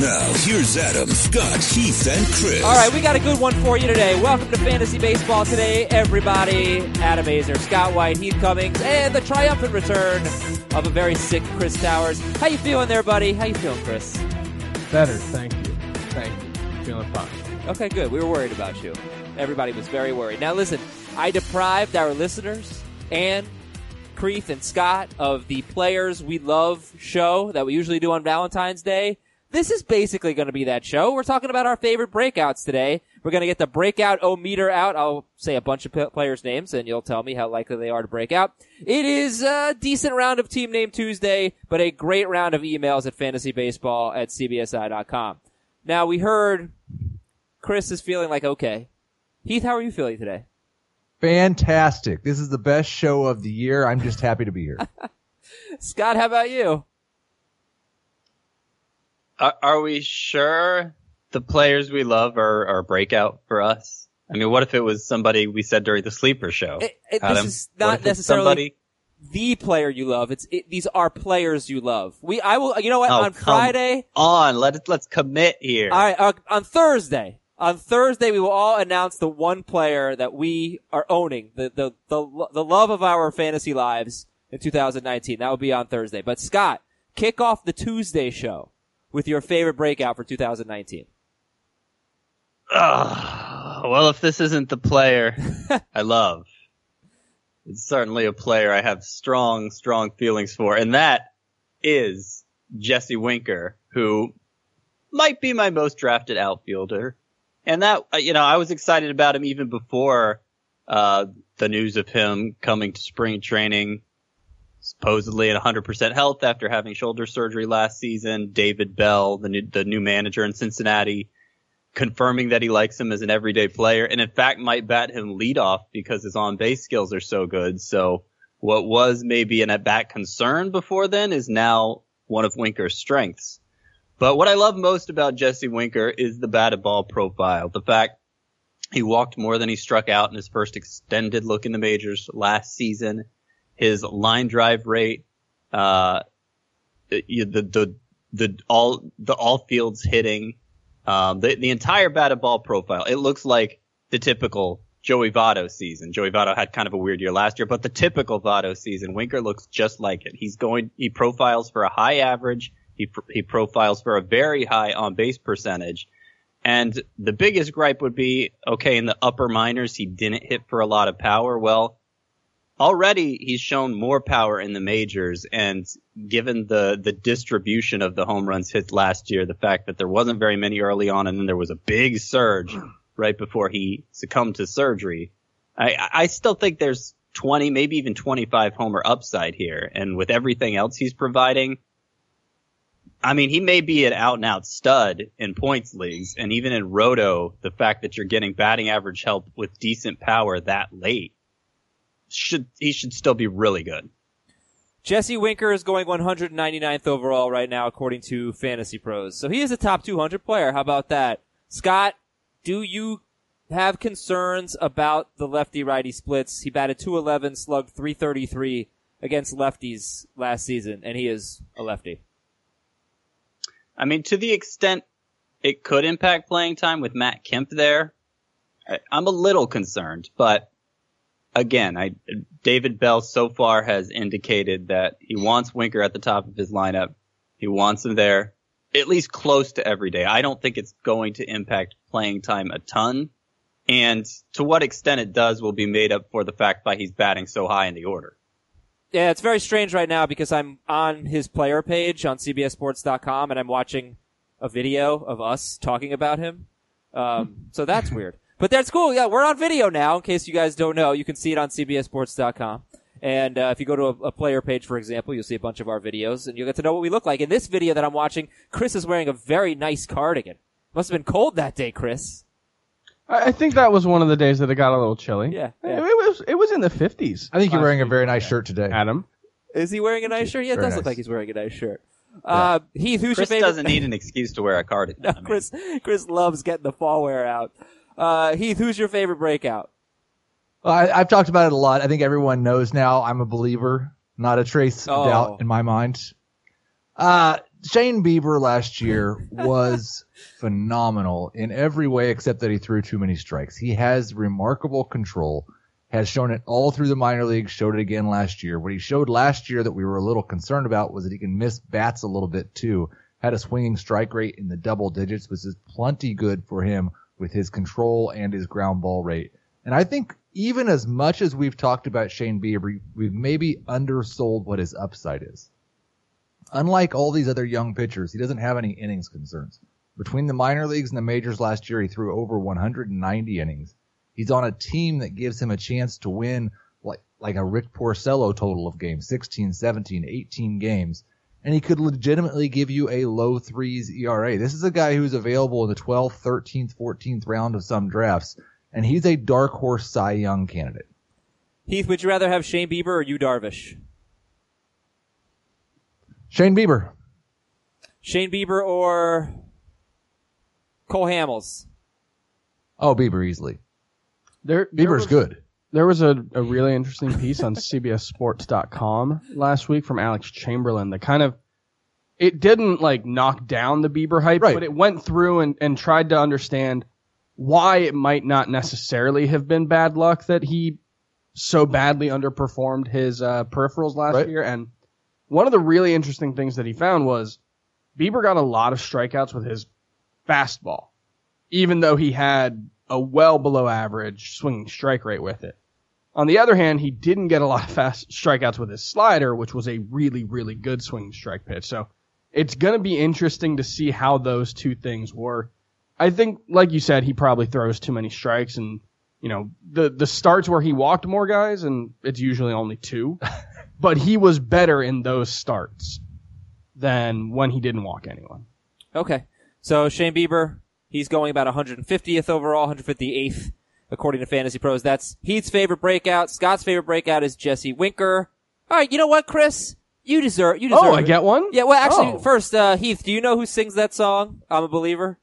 Now, here's Adam, Scott, Heath, and Chris. All right, we got a good one for you today. Welcome to Fantasy Baseball today, everybody. Adam Aizer, Scott White, Heath Cummings, and the triumphant return of a very sick Chris Towers. How you feeling there, buddy? How you feeling, Chris? Better, thank you. Thank you. Feeling fine. Okay, good. We were worried about you. Everybody was very worried. Now, listen, I deprived our listeners and Creeth and Scott of the Players We Love show that we usually do on Valentine's Day this is basically going to be that show. We're talking about our favorite breakouts today. We're going to get the breakout o meter out. I'll say a bunch of players' names and you'll tell me how likely they are to break out. It is a decent round of Team Name Tuesday, but a great round of emails at fantasybaseball at cbsi.com. Now we heard Chris is feeling like okay. Heath, how are you feeling today? Fantastic. This is the best show of the year. I'm just happy to be here. Scott, how about you? Are, are we sure the players we love are, are breakout for us? I mean, what if it was somebody we said during the sleeper show? It, it, this is not necessarily somebody... the player you love. It's it, these are players you love. We, I will. You know what? Oh, on Friday, on let let's commit here. All right. Uh, on Thursday, on Thursday, we will all announce the one player that we are owning, the the the the love of our fantasy lives in 2019. That will be on Thursday. But Scott, kick off the Tuesday show with your favorite breakout for 2019? Uh, well, if this isn't the player I love, it's certainly a player I have strong, strong feelings for, and that is Jesse Winker, who might be my most drafted outfielder. And that, uh, you know, I was excited about him even before, uh, the news of him coming to spring training supposedly at 100% health after having shoulder surgery last season. David Bell, the new, the new manager in Cincinnati, confirming that he likes him as an everyday player and in fact might bat him leadoff because his on base skills are so good. So what was maybe an at bat concern before then is now one of Winker's strengths. But what I love most about Jesse Winker is the batted ball profile. The fact he walked more than he struck out in his first extended look in the majors last season his line drive rate, uh, the, the, the, all, the all fields hitting, um, the, the entire batted ball profile. It looks like the typical Joey Votto season. Joey Votto had kind of a weird year last year, but the typical Votto season, Winker looks just like it. He's going, he profiles for a high average. He, he profiles for a very high on base percentage. And the biggest gripe would be, okay, in the upper minors, he didn't hit for a lot of power. Well, already he's shown more power in the majors and given the the distribution of the home runs hit last year, the fact that there wasn't very many early on and then there was a big surge right before he succumbed to surgery. I I still think there's 20, maybe even 25 homer upside here. And with everything else he's providing, I mean, he may be an out and out stud in points leagues. And even in roto, the fact that you're getting batting average help with decent power that late should he should still be really good. Jesse Winker is going 199th overall right now, according to Fantasy Pros. So he is a top 200 player. How about that? Scott, do you have concerns about the lefty righty splits? He batted 211, slugged 333 against lefties last season, and he is a lefty. I mean, to the extent it could impact playing time with Matt Kemp there, I'm a little concerned, but again, I, David Bell so far has indicated that he wants Winker at the top of his lineup. He wants him there at least close to every day. I don't think it's going to impact playing time a ton. And to what extent it does will be made up for the fact by he's batting so high in the order. Yeah, it's very strange right now because I'm on his player page on CBSSports.com and I'm watching a video of us talking about him. Um, so that's weird. But that's cool. Yeah, we're on video now. In case you guys don't know, you can see it on CBSSports.com. And uh, if you go to a, a, player page, for example, you'll see a bunch of our videos, and you'll get to know what we look like. In this video that I'm watching, Chris is wearing a very nice cardigan. Must have been cold that day, Chris. I, I think that was one of the days that it got a little chilly. Yeah, It, yeah. it was it was in the fifties. I think you're wearing a very nice shirt today. Adam. Is he wearing a nice shirt? Yeah, it Very does look like he's wearing a nice shirt. Uh, Heath, who's Chris your favorite? doesn't need an excuse to wear a cardigan. No, I mean, Chris, Chris loves getting the fall wear out. Uh, Heath, who's your favorite breakout? Well, I, I've talked about it a lot. I think everyone knows now. I'm a believer, not a trace Oh. of doubt in my mind. Uh, Shane Bieber last year was phenomenal in every way except that he threw too many strikes. He has remarkable control, has shown it all through the minor leagues, showed it again last year. What he showed last year that we were a little concerned about was that he can miss bats a little bit too. Had a swinging strike rate in the double digits, which is plenty good for him with his control and his ground ball rate. And I think even as much as we've talked about Shane Bieber, we've maybe undersold what his upside is. Unlike all these other young pitchers, he doesn't have any innings concerns. Between the minor leagues and the majors last year, he threw over 190 innings. He's on a team that gives him a chance to win like, like a Rick Porcello total of games, 16, 17, 18 games. And he could legitimately give you a low threes ERA. This is a guy who's available in the 12th, 13th, 14th round of some drafts. And he's a dark horse Cy Young candidate. Heath, would you rather have Shane Bieber or Yu Darvish? Shane Bieber. Shane Bieber or Cole Hamels? Oh, Bieber easily. There, there Bieber's was- good. There was a, a really interesting piece on CBSSports.com last week from Alex Chamberlain that kind of it didn't like knock down the Bieber hype, Right. but it went through and, and tried to understand why it might not necessarily have been bad luck that he so badly underperformed his uh, peripherals last Right. year. And one of the really interesting things that he found was Bieber got a lot of strikeouts with his fastball, even though he had a well below average swinging strike rate with it. On the other hand, he didn't get a lot of fast strikeouts with his slider, which was a really, really good swinging strike pitch. So it's going to be interesting to see how those two things work. I think, like you said, he probably throws too many strikes and, you know, the, the starts where he walked more guys and it's usually only two, but he was better in those starts than when he didn't walk anyone. Okay. So Shane Bieber, he's going about 150th overall, 158th according to Fantasy Pros. That's Heath's favorite breakout. Scott's favorite breakout is Jesse Winker. All right, you know what, Chris? You deserve. You deserve. Oh, I get one? Yeah. Well, actually, Oh. first, uh, Heath, do you know who sings that song? I'm a believer.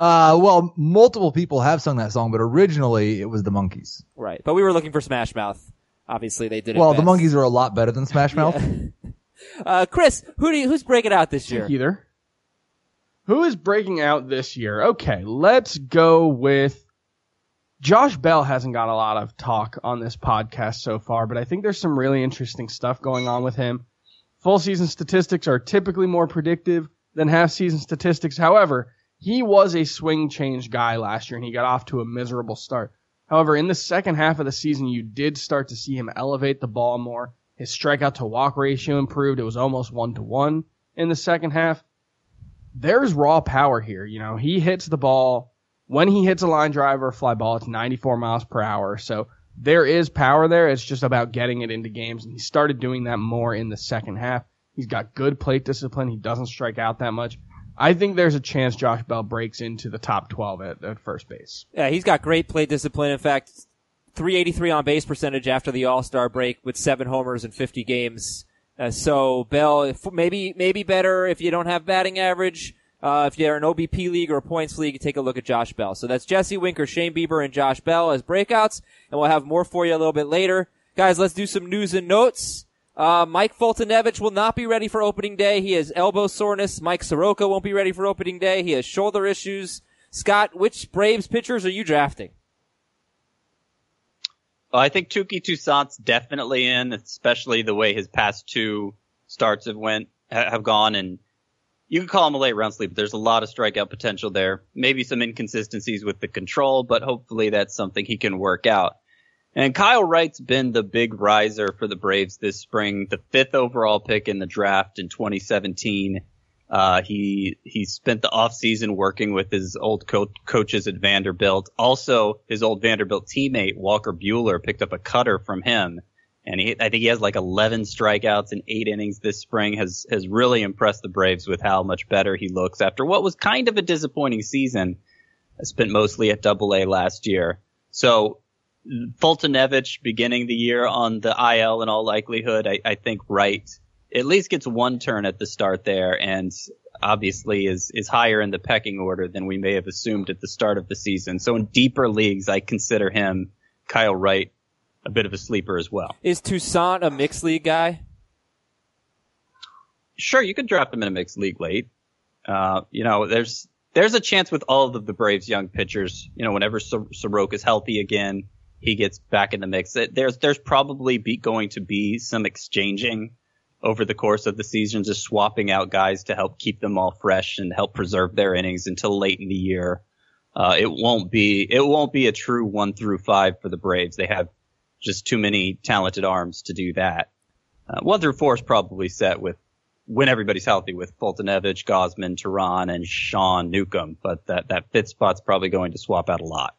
Uh, well, multiple people have sung that song, but originally it was the Monkees. Right. But we were looking for Smash Mouth. Obviously, they did it. Well, the best. Monkees are a lot better than Smash Mouth. Uh, Chris, who do you, who's breaking out this year? Either. Who is breaking out this year? Okay, let's go with Josh Bell hasn't got a lot of talk on this podcast so far, but I think there's some really interesting stuff going on with him. Full season statistics are typically more predictive than half season statistics. However, he was a swing change guy last year and he got off to a miserable start. However, in the second half of the season, you did start to see him elevate the ball more. His strikeout to walk ratio improved. It was almost one to one in the second half. There's raw power here. You know, he hits the ball when he hits a line drive or a fly ball, it's 94 miles per hour. So there is power there. It's just about getting it into games. And he started doing that more in the second half. He's got good plate discipline. He doesn't strike out that much. I think there's a chance Josh Bell breaks into the top 12 at, at first base. Yeah, he's got great plate discipline. In fact, 383 on base percentage after the All Star break with seven homers in 50 games. Uh, so Bell, maybe maybe better if you don't have batting average. Uh, if you're an OBP league or a points league, take a look at Josh Bell. So that's Jesse Winker, Shane Bieber, and Josh Bell as breakouts, and we'll have more for you a little bit later. Guys, let's do some news and notes. Uh, Mike Foltynewicz will not be ready for opening day. He has elbow soreness. Mike Soroka won't be ready for opening day. He has shoulder issues. Scott, which Braves pitchers are you drafting? Well, I think Touki Toussaint's definitely in, especially the way his past two starts have went have gone. And you could call him a late round sleep. There's a lot of strikeout potential there. Maybe some inconsistencies with the control, but hopefully that's something he can work out. And Kyle Wright's been the big riser for the Braves this spring, the fifth overall pick in the draft in 2017. Uh, he, he spent the offseason working with his old co- coaches at Vanderbilt. Also, his old Vanderbilt teammate, Walker Buehler, picked up a cutter from him. And he, I think he has like 11 strikeouts in eight innings this spring, has, has really impressed the Braves with how much better he looks after what was kind of a disappointing season. Uh, spent mostly at Double A last year. So Foltynewicz beginning the year on the IL in all likelihood, I, I think Wright at least gets one turn at the start there, and obviously is is higher in the pecking order than we may have assumed at the start of the season. So in deeper leagues, I consider him Kyle Wright a bit of a sleeper as well. Is Toussaint a mixed league guy? Sure, you could drop him in a mixed league late. Uh, you know, there's there's a chance with all of the Braves' young pitchers. You know, whenever Sor- Soroka's healthy again, he gets back in the mix. There's there's probably be, going to be some exchanging over the course of the season, just swapping out guys to help keep them all fresh and help preserve their innings until late in the year. Uh, it won't be it won't be a true one through five for the Braves. They have just too many talented arms to do that. Uh, one threw four is probably set with when everybody's healthy with Foltynewicz, Gausman, Teheran, and Sean Newcomb. But that, that fifth spot's probably going to swap out a lot.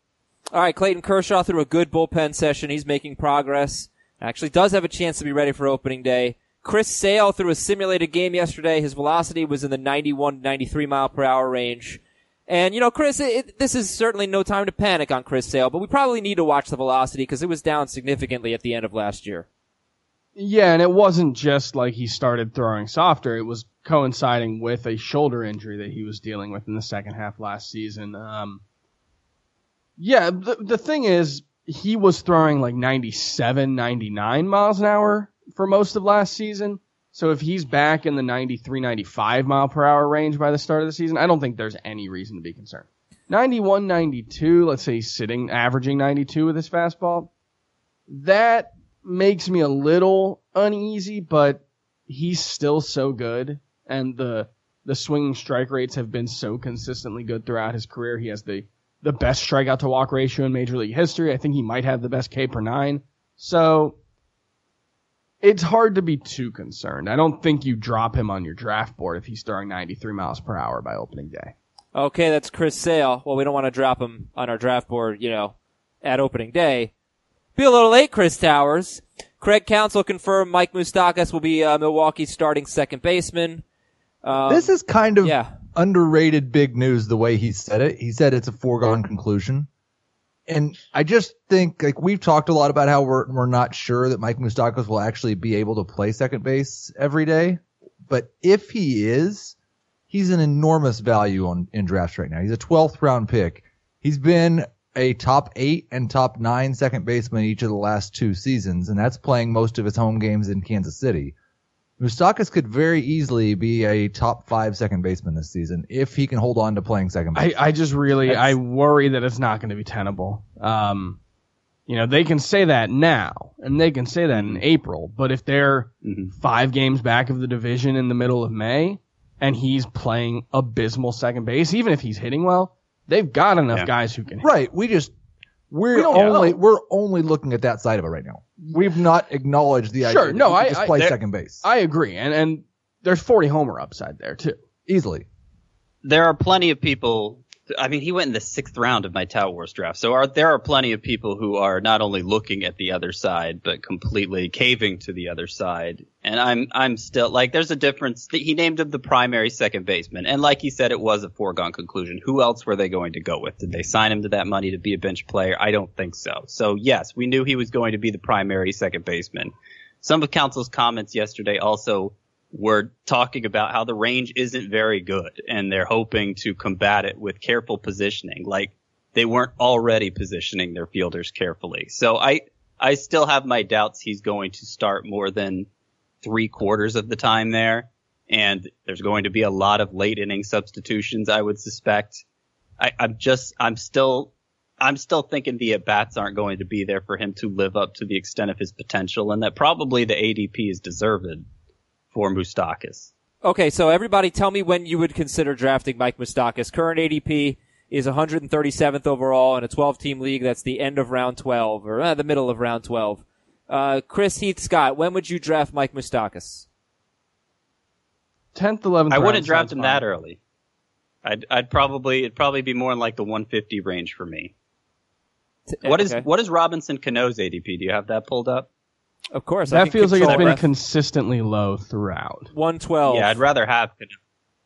All right, Clayton Kershaw through a good bullpen session. He's making progress. Actually does have a chance to be ready for opening day. Chris Sale threw a simulated game yesterday. His velocity was in the 91 93 mile per hour range. And, you know, Chris, it, it, this is certainly no time to panic on Chris Sale, but we probably need to watch the velocity because it was down significantly at the end of last year. Yeah, and it wasn't just like he started throwing softer. It was coinciding with a shoulder injury that he was dealing with in the second half last season. Um, yeah, the, the thing is, he was throwing like 97, 99 miles an hour for most of last season. So if he's back in the 93, 95 mile per hour range by the start of the season, I don't think there's any reason to be concerned. 91, 92, let's say sitting, averaging 92 with his fastball. That makes me a little uneasy, but he's still so good, and the the swinging strike rates have been so consistently good throughout his career. He has the the best strikeout to walk ratio in major league history. I think he might have the best K per nine. So it's hard to be too concerned. I don't think you drop him on your draft board if he's throwing 93 miles per hour by opening day. Okay, that's Chris Sale. Well, we don't want to drop him on our draft board, you know, at opening day. Be a little late, Chris Towers. Craig Counsell confirmed Mike Moustakas will be uh, Milwaukee's starting second baseman. Um, this is kind of yeah. underrated big news the way he said it. He said it's a foregone conclusion. And I just think like we've talked a lot about how we're we're not sure that Mike Moustakas will actually be able to play second base every day. But if he is, he's an enormous value on in drafts right now. He's a 12th round pick. He's been a top eight and top nine second baseman each of the last two seasons, and that's playing most of his home games in Kansas City. Moustakas could very easily be a top five second baseman this season if he can hold on to playing second base. I, I just really I worry that it's not going to be tenable. Um, you know, they can say that now and they can say that in April, but if they're Mhm. five games back of the division in the middle of May and he's playing abysmal second base, even if he's hitting well, they've got enough Yeah. guys who can hit. Right. We just we're We only know. we're only looking at that side of it right now. We've not acknowledged the idea. Sure, that no, he I- just I- play there- second base I agree. And, and there's 40 homer upside there too. easily. there are plenty of people. I mean, he went in the sixth round of my Tout Wars draft, so are, there are plenty of people who are not only looking at the other side, but completely caving to the other side. And I'm, I'm still like, there's a difference. He named him the primary second baseman, and like he said, it was a foregone conclusion. Who else were they going to go with? Did they sign him to that money to be a bench player? I don't think so. So yes, we knew he was going to be the primary second baseman. Some of Counsell's comments yesterday also were talking about how the range isn't very good and they're hoping to combat it with careful positioning. Like they weren't already positioning their fielders carefully. So I, I still have my doubts he's going to start more than three quarters of the time there. And there's going to be a lot of late inning substitutions, I would suspect. I, I'm just, I'm still, I'm still thinking the at bats aren't going to be there for him to live up to the extent of his potential and that probably the ADP is deserved for Moustakas. Okay, so everybody tell me when you would consider drafting Mike Moustakas. Current ADP is 137th overall in a 12 team league. That's the end of round 12 or uh, the middle of round 12. Uh, Chris Heath Scott, when would you draft Mike Moustakas? 10th, 11th. I round wouldn't draft sounds him fine. that early. I'd, I'd probably, it'd probably be more in like the 150 range for me. T- What is, okay. what is Robinson Cano's ADP? Do you have that pulled up? Of course. That can feels like it's been that. consistently low throughout. 112. Yeah, I'd rather have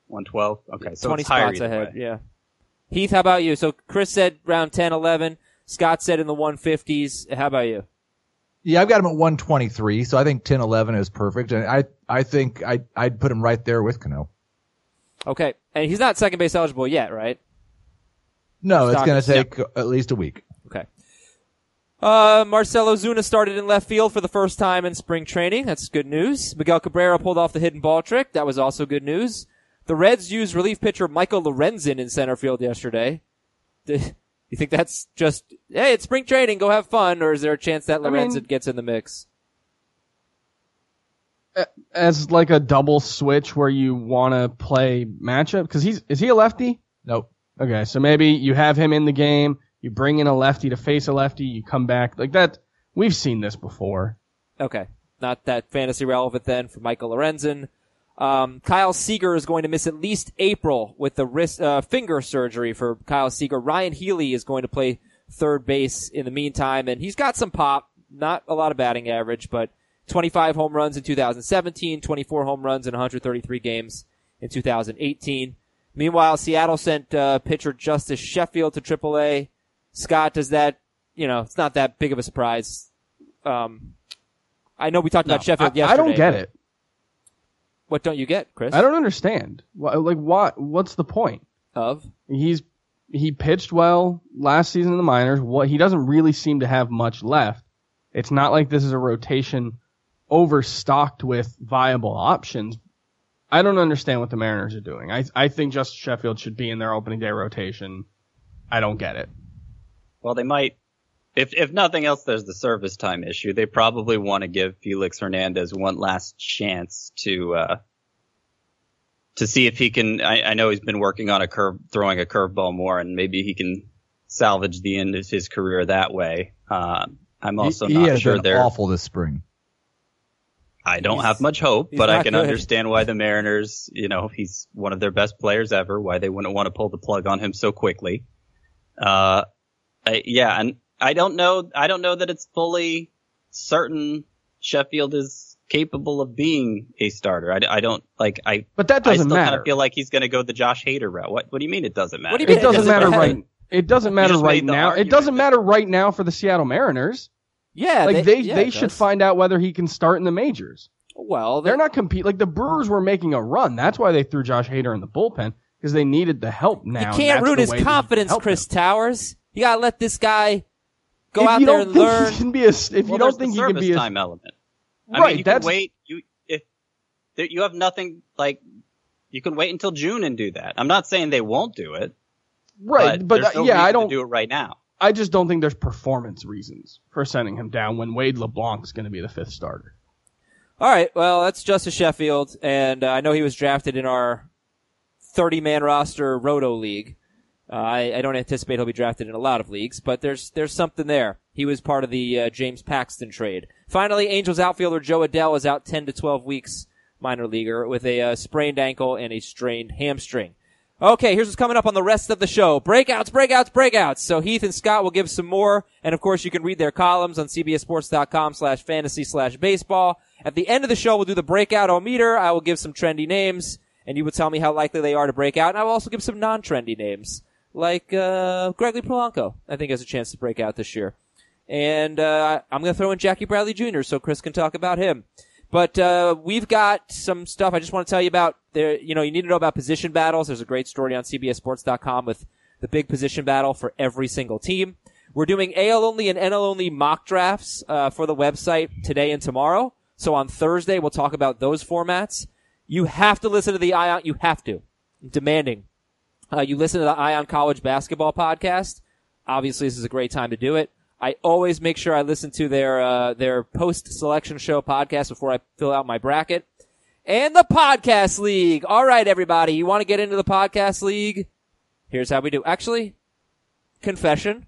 112? Okay, so 20 it's higher spots ahead. way. Yeah. Heath, how about you? So Chris said round 10, 11. Scott said in the 150s. How about you? Yeah, I've got him at 123, so I think 10, 11 is perfect, and I I think I I'd put him right there with Cano. Okay. And he's not second base eligible yet, right? No, it's going to take at least a week. Uh, Marcell Ozuna started in left field for the first time in spring training. That's good news. Miguel Cabrera pulled off the hidden ball trick. That was also good news. The Reds used relief pitcher Michael Lorenzen in center field yesterday. You think that's just, hey, it's spring training, go have fun, or is there a chance that I mean- Lorenzen gets in the mix? As like a double switch where you want to play matchup because he's is he a lefty? Nope. Okay, so maybe you have him in the game, you bring in a lefty to face a lefty, you come back like that. We've seen this before. Okay. Not that fantasy relevant then for Michael Lorenzen. Um, Kyle Seager is going to miss at least April with the wrist, uh, finger surgery for Kyle Seager. Ryan Healy is going to play third base in the meantime, and he's got some pop. Not a lot of batting average, but 25 home runs in 2017, 24 home runs in 133 games in 2018. Meanwhile, Seattle sent uh, pitcher Justus Sheffield to AAA. Scott, does that, you know, it's not that big of a surprise. Um, I know we talked about Sheffield I, yesterday. I don't get it. What don't you get, Chris? I don't understand. Like what? What's the point? Of He's he pitched well last season in the minors. What he doesn't really seem to have much left. It's not like this is a rotation overstocked with viable options. I don't understand what the Mariners are doing. I I think Justus Sheffield should be in their opening day rotation. I don't get it. Well, they might. If if nothing else, there's the service time issue. They probably want to give Felix Hernandez one last chance to uh, to see if he can. I, I know he's been working on a curve, throwing a curveball more, and maybe he can salvage the end of his career that way. Uh, I'm also he, he not has sure been they're. awful this spring. I don't He's- have much hope, but I can good. understand why the Mariners, you know, he's one of their best players ever, why they wouldn't want to pull the plug on him so quickly. Uh, I, yeah, and I don't know, I don't know that it's fully certain Sheffield is capable of being a starter. I, I don't, like, I, But that doesn't still kind matter. of feel like he's going to go the Josh Hader route. What, what do you mean it doesn't matter? What do you mean it doesn't doesn't matter matter. right. It doesn't matter right made the now. It doesn't matter right now for the Seattle Mariners. yeah, Like they yeah, they should find out whether he can start in the majors. Well, They're not compete like the Brewers were making a run. That's why they threw Josh Hader in the bullpen because they needed the help now. You can't root his way that you can confidence, Chris him. Towers. You gotta let this guy go if out you there don't and think learn. he can be a, if you don't think the he can be a, time element. I right, mean, you that's can wait. You if there, you have nothing like you can wait until June and do that. I'm not saying they won't do it, right. but, But, there's uh, no yeah, I don't. to do it right now. I just don't think there's performance reasons for sending him down when Wade LeBlanc's going to be the fifth starter. All right, well, that's Justus Sheffield, and uh, I know he was drafted in our 30-man roster Roto League. Uh, I, I don't anticipate he'll be drafted in a lot of leagues, but there's there's something there. He was part of the uh, James Paxton trade. Finally, Angels outfielder Jo Adell is out 10 to 12 weeks, minor leaguer, with a uh, sprained ankle and a strained hamstring. Okay, here's what's coming up on the rest of the show. Breakouts, breakouts, breakouts. So Heath and Scott will give some more. And of course, you can read their columns on cbsports.com slash fantasy slash baseball. At the end of the show, we'll do the breakout o-meter. I will give some trendy names and you will tell me how likely they are to break out. And I will also give some non-trendy names like, uh, Gregory Polanco. I think has a chance to break out this year. And, uh, I'm going to throw in Jackie Bradley Jr. so Chris can talk about him. But uh, we've got some stuff I just want to tell you about. There, you know, you need to know about position battles. There's a great story on CBSSports.com with the big position battle for every single team. We're doing AL only and NL only mock drafts uh, for the website today and tomorrow. So on Thursday we'll talk about those formats. You have to listen to the Eye On. You have to. I'm demanding. Uh, you listen to the Eye On College Basketball podcast. Obviously, this is a great time to do it. I always make sure I listen to their uh, their post selection show podcast before I fill out my bracket. And the podcast league. All right, everybody, you want to get into the podcast league? Here's how we do. Actually, confession.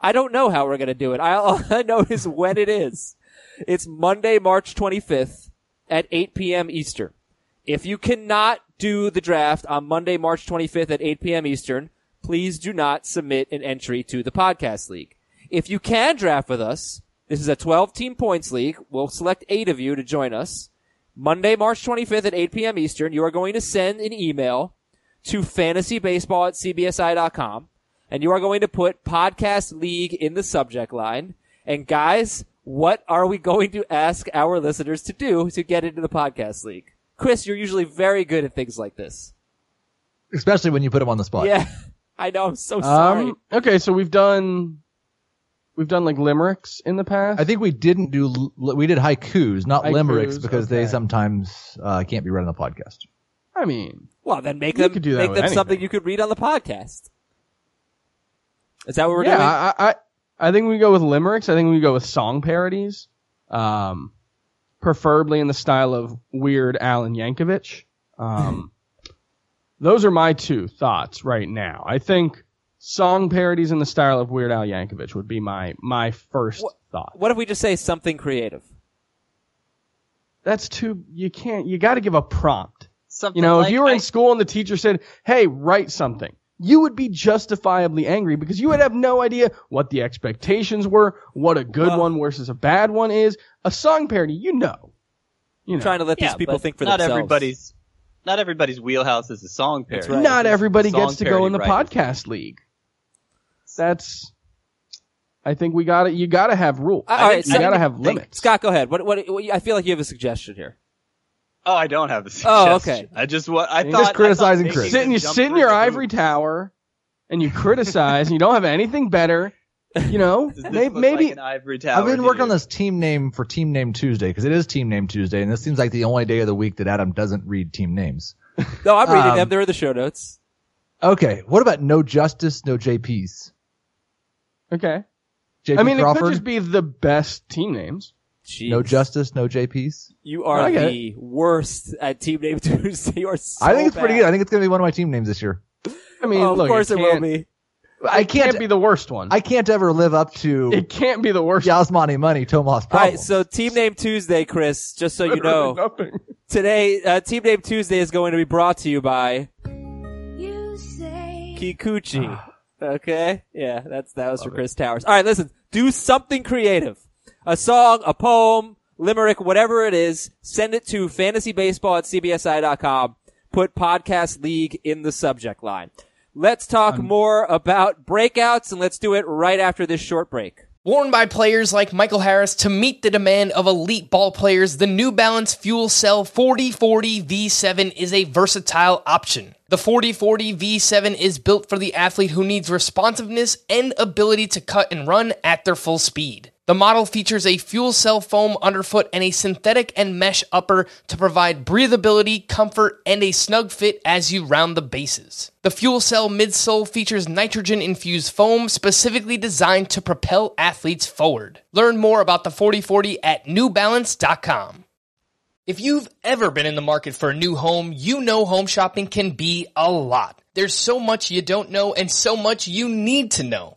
I don't know how we're gonna do it. I, all I know is when it is. It's Monday, March 25th at 8 p.m. Eastern. If you cannot do the draft on Monday, March 25th at 8 p.m. Eastern, please do not submit an entry to the podcast league. If you can draft with us, this is a 12 team points league. We'll select eight of you to join us. Monday, March 25th at 8 p.m. Eastern, you are going to send an email to fantasybaseball at cbsi.com and you are going to put podcast league in the subject line. And guys, what are we going to ask our listeners to do to get into the podcast league? Chris, you're usually very good at things like this. Especially when you put him on the spot. Yeah. I know. I'm so sorry. Um, okay, so we've done we've done like limericks in the past. I think we didn't do, we did haikus, not Haikus, limericks, because they sometimes uh, can't be read on the podcast. I mean, well, then make them could do that make with them something you could read on the podcast. Is that what we're yeah, doing? I, I I think we go with limericks. I think we go with song parodies, um, preferably in the style of Weird Alan Yankovic. Um, those are my two thoughts right now. I think song parodies in the style of Weird Al Yankovic would be my my first What- thought. what if we just say something creative? That's too. You can't. You got to give a prompt. Something You know, like if you were I- in school and the teacher said, "Hey, write something," you would be justifiably angry because you would have no idea what the expectations were, what a good Well- one versus a bad one is. A song parody, you know, you know. Trying to let yeah, these people think for not themselves. everybody's not everybody's wheelhouse is a song parody. right. Not everybody gets to go in the parody podcast league. That's. I think we got to You got to have rules. All right, you so- got to have limits. Scott, go ahead. What, what, what? I feel like you have a suggestion here. Oh, I don't have a suggestion. Oh, okay. I just what I You're thought. just I thought criticizing Chris. you sit in, you sit in your ivory hoops. tower, and you criticize, and you don't have anything better. You know, Does May- maybe like an ivory tower I've been to working on this team name for Team Name Tuesday because it is Team Name Tuesday, and this seems like the only day of the week that Adam doesn't read team names. No, I'm reading Um, them. They're in the show notes. Okay, what about no justice, no JPs? okay. JP I mean, it could just be the best team names. Jeez. no justice, no JPs. You are I get the worst at Team Name Tuesday. You are so I think it's pretty good. I think it's going to be one of my team names this year. I mean, Oh, of look, course it, it will can't- be. I can't. can't be the worst one. I can't ever live up to it can't be the worst. Yasmani Money, Tomas All problem. right, so Team Name Tuesday, Chris. Just so you know, Nothing. today uh, Team Name Tuesday is going to be brought to you by You say Kikuchi. okay, yeah, that's that was for Chris Towers. All right, listen, do something creative, a song, a poem, limerick, whatever it is. Send it to fantasybaseball at cbsi.com. Put podcast league in the subject line. Let's talk um, more about breakouts, and let's do it right after this short break. Worn by players like Michael Harris to meet the demand of elite ball players, the New Balance Fuel Cell 4040 V7 is a versatile option. The 4040 V7 is built for the athlete who needs responsiveness and ability to cut and run at their full speed. The model features a fuel cell foam underfoot and a synthetic and mesh upper to provide breathability, comfort, and a snug fit as you round the bases. The fuel cell midsole features nitrogen infused foam specifically designed to propel athletes forward. Learn more about the 4040 at newbalance.com. If you've ever been in the market for a new home, you know home shopping can be a lot. There's so much you don't know and so much you need to know.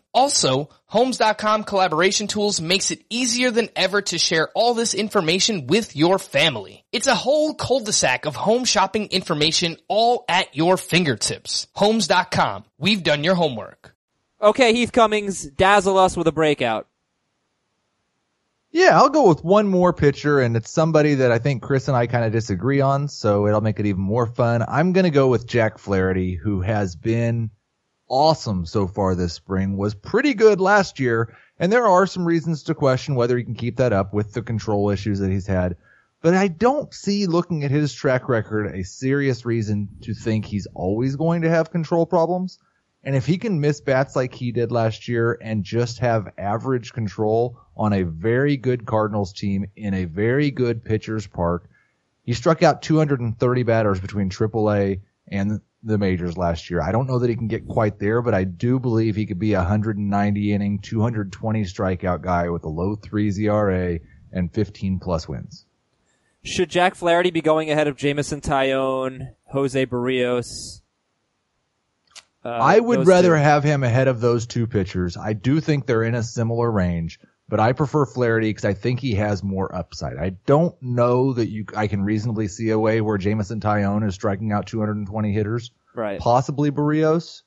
Also, Homes.com collaboration tools makes it easier than ever to share all this information with your family. It's a whole cul-de-sac of home shopping information all at your fingertips. Homes.com. We've done your homework. Okay, Heath Cummings, dazzle us with a breakout. Yeah, I'll go with one more pitcher, and it's somebody that I think Chris and I kind of disagree on, so it'll make it even more fun. I'm going to go with Jack Flaherty, who has been awesome so far this spring, was pretty good last year, and there are some reasons to question whether he can keep that up with the control issues that he's had. But I don't see looking at his track record a serious reason to think he's always going to have control problems. And if he can miss bats like he did last year and just have average control on a very good Cardinals team in a very good pitcher's park, he struck out 230 batters between AAA and the majors last year. I don't know that he can get quite there, but I do believe he could be a 190 inning, 220 strikeout guy with a low threes ERA and 15 plus wins. Should Jack Flaherty be going ahead of Jameson Taillon, Jose Berrios? Uh, I would rather two? have him ahead of those two pitchers. I do think they're in a similar range, but I prefer Flaherty because I think he has more upside. I don't know that you I can reasonably see a way where Jameson Taillon is striking out 220 hitters, right. possibly Berrios,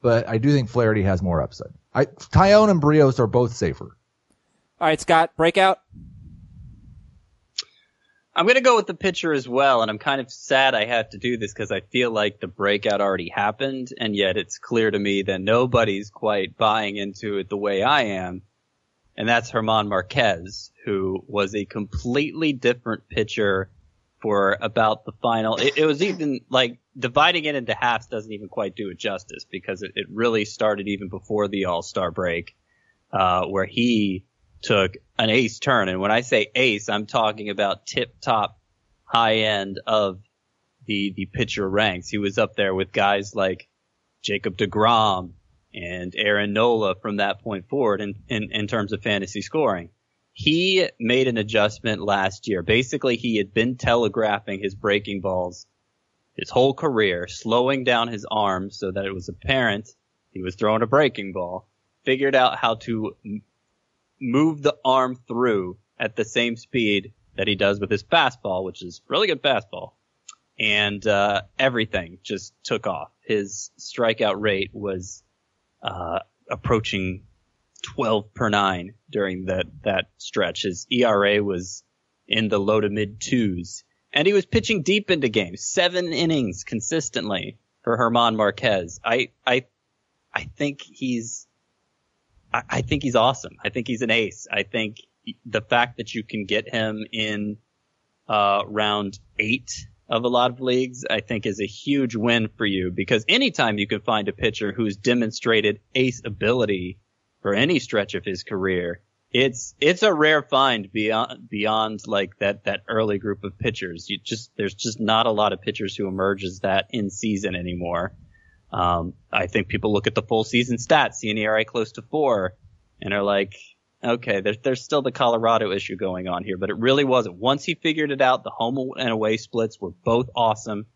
but I do think Flaherty has more upside. I Taillon and Berrios are both safer. All right, Scott, breakout. I'm going to go with the pitcher as well, and I'm kind of sad I have to do this because I feel like the breakout already happened, and yet it's clear to me that nobody's quite buying into it the way I am, and that's German Marquez, who was a completely different pitcher for about the final. It, it was even like dividing it into halves doesn't even quite do it justice because it, it really started even before the All Star break, uh, where he took an ace turn. And when I say ace, I'm talking about tip top high end of the, the pitcher ranks. He was up there with guys like Jacob DeGrom and Aaron Nola from that point forward in, in, in terms of fantasy scoring. He made an adjustment last year. Basically, he had been telegraphing his breaking balls his whole career, slowing down his arm so that it was apparent he was throwing a breaking ball, figured out how to move the arm through at the same speed that he does with his fastball, which is really good fastball. And uh, everything just took off. His strikeout rate was uh, approaching 12 per nine during that that stretch. His ERA was in the low to mid twos, and he was pitching deep into games, seven innings consistently for German Marquez. I I I think he's I, I think he's awesome. I think he's an ace. I think the fact that you can get him in uh, round eight of a lot of leagues, I think is a huge win for you because anytime you can find a pitcher who's demonstrated ace ability for any stretch of his career, it's it's a rare find beyond beyond like that that early group of pitchers. You just there's just not a lot of pitchers who emerge as that in season anymore. Um, I think people look at the full season stats, see an ERA close to four, and are like, okay, there's there's still the Colorado issue going on here, but it really wasn't. Once he figured it out, the home and away splits were both awesome,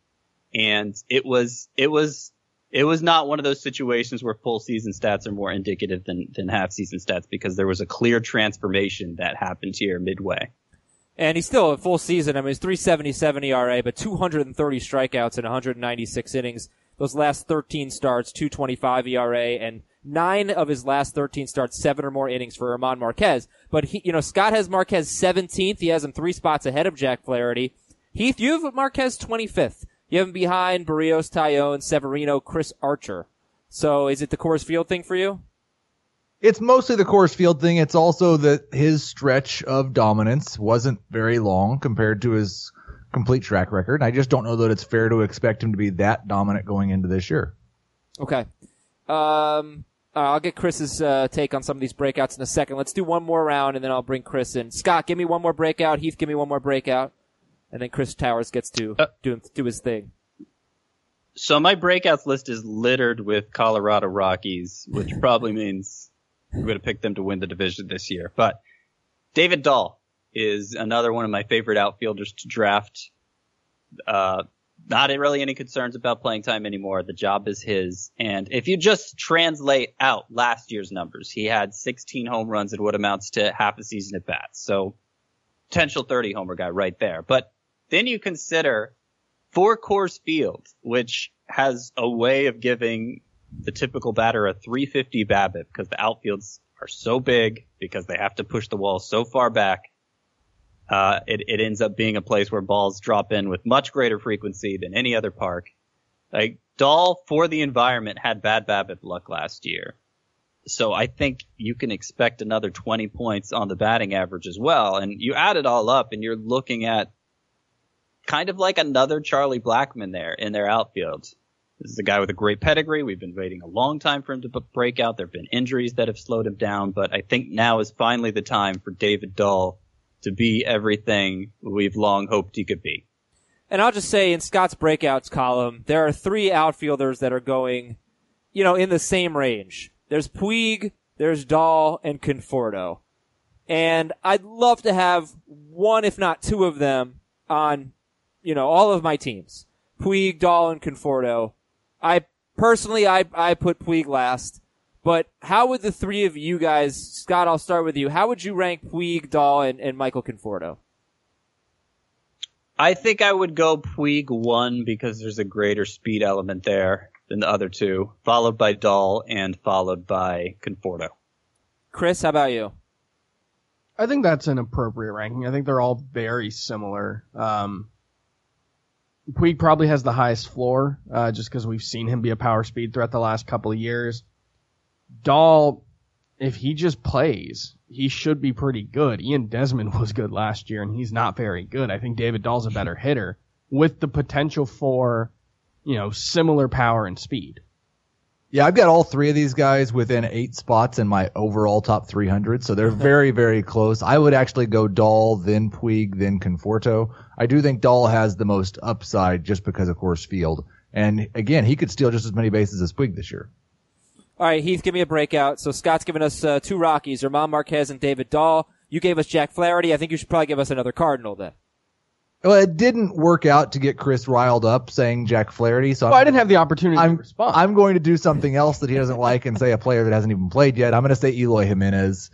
and it was it was it was not one of those situations where full season stats are more indicative than than half season stats because there was a clear transformation that happened here midway. And he's still a full season. I mean, he's 377 ERA, but 230 strikeouts in 196 innings. Those last 13 starts, 225 ERA, and nine of his last 13 starts, seven or more innings for German Marquez. But he, you know, Scott has Marquez 17th. He has him three spots ahead of Jack Flaherty. Heath, you have Marquez 25th. You have him behind Berrios, Taillon, Severino, Chris Archer. So is it the Coors Field thing for you? It's mostly the Coors Field thing. It's also that his stretch of dominance wasn't very long compared to his complete track record. I just don't know that it's fair to expect him to be that dominant going into this year. Okay. Um, uh, I'll get Chris's uh, take on some of these breakouts in a second. Let's do one more round, and then I'll bring Chris in. Scott, give me one more breakout. Heath, give me one more breakout, and then Chris Towers gets to Uh, do do his thing. So my breakouts list is littered with Colorado Rockies, which probably means I'm going to pick them to win the division this year. But David Dahl is another one of my favorite outfielders to draft. Uh, not really any concerns about playing time anymore. The job is his. And if you just translate out last year's numbers, he had 16 home runs at what amounts to half a season at bats. So potential 30 homer guy right there. But then you consider for Coors Field, which has a way of giving the typical batter a 350 BABIP because the outfields are so big because they have to push the wall so far back. Uh, it, it ends up being a place where balls drop in with much greater frequency than any other park. Like Dahl for the environment had bad BABIP luck last year. So I think you can expect another 20 points on the batting average as well. And you add it all up and you're looking at kind of like another Charlie Blackmon there in their outfield. This is a guy with a great pedigree. We've been waiting a long time for him to break out. There have been injuries that have slowed him down, but I think now is finally the time for David Dahl to be everything we've long hoped he could be. And I'll just say in Scott's breakouts column, there are three outfielders that are going, you know, in the same range. There's Puig, there's Dahl, and Conforto. And I'd love to have one, if not two of them on, you know, all of my teams. Puig, Dahl, and Conforto. I personally, I, I put Puig last. But how would the three of you guys, Scott, I'll start with you. How would you rank Puig, Dahl, and, and Michael Conforto? I think I would go Puig one because there's a greater speed element there than the other two, followed by Dahl and followed by Conforto. Chris, how about you? I think that's an appropriate ranking. I think they're all very similar. Um, Puig probably has the highest floor, uh, just because we've seen him be a power speed throughout the last couple of years. Dahl, if he just plays, he should be pretty good. Ian Desmond was good last year, and he's not very good. I think David Dahl's a better hitter with the potential for, you know, similar power and speed. Yeah, I've got all three of these guys within eight spots in my overall top 300, so they're very, very close. I would actually go Dahl, then Puig, then Conforto. I do think Dahl has the most upside just because of Coors Field. And again, he could steal just as many bases as Puig this year. All right, Heath, give me a breakout. So Scott's given us uh, two Rockies, German Marquez and David Dahl. You gave us Jack Flaherty. I think you should probably give us another Cardinal then. Well, it didn't work out to get Chris riled up saying Jack Flaherty, so Well, I'm, I didn't have the opportunity I'm, to respond. I'm going to do something else that he doesn't like and say a player that hasn't even played yet. I'm going to say Eloy Jimenez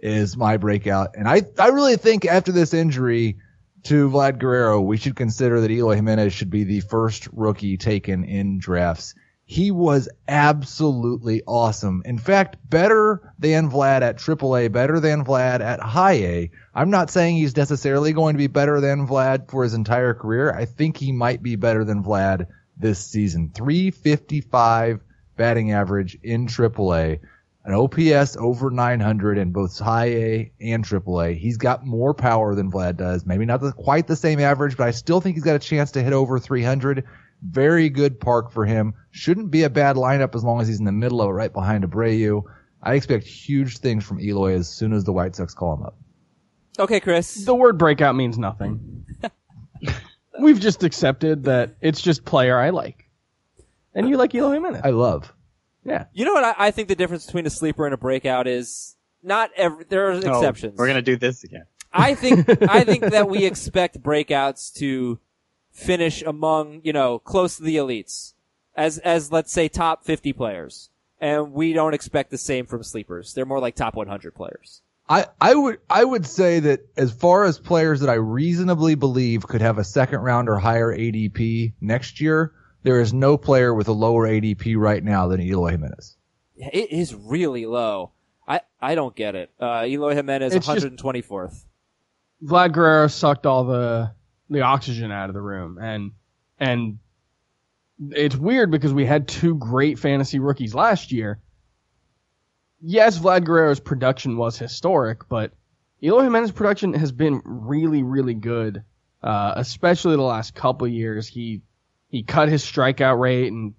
is my breakout. And I, I really think after this injury to Vlad Guerrero, we should consider that Eloy Jimenez should be the first rookie taken in drafts. He was absolutely awesome. In fact, better than Vlad at AAA, better than Vlad at high A. I'm not saying he's necessarily going to be better than Vlad for his entire career. I think he might be better than Vlad this season. 355 batting average in AAA, an OPS over 900 in both high A and AAA. He's got more power than Vlad does. Maybe not the, quite the same average, but I still think he's got a chance to hit over 300. Very good park for him. Shouldn't be a bad lineup as long as he's in the middle of it, right behind Abreu. I expect huge things from Eloy as soon as the White Sox call him up. Okay, Chris. the word breakout means nothing. We've just accepted that it's just player I like. And you like Eloy Jimenez. I love. yeah. You know what I, I think the difference between a sleeper and a breakout is? Not every, there are Oh, exceptions. we're gonna do this again. I think I think that we expect breakouts to finish among you know close to the elites, as as let's say top fifty players, and we don't expect the same from sleepers. They're more like top one hundred players. I, I would I would say that as far as players that I reasonably believe could have a second round or higher ADP next year, there is no player with a lower ADP right now than Eloy Jimenez. It is really low. I I don't get it. Uh, Eloy Jimenez It's one just- hundred and twenty fourth. Vlad Guerrero sucked all the the oxygen out of the room and and it's weird because we had two great fantasy rookies last year. Yes, Vlad Guerrero's production was historic, but Eloy Jimenez's production has been really, really good, uh, especially the last couple years. He he cut his strikeout rate and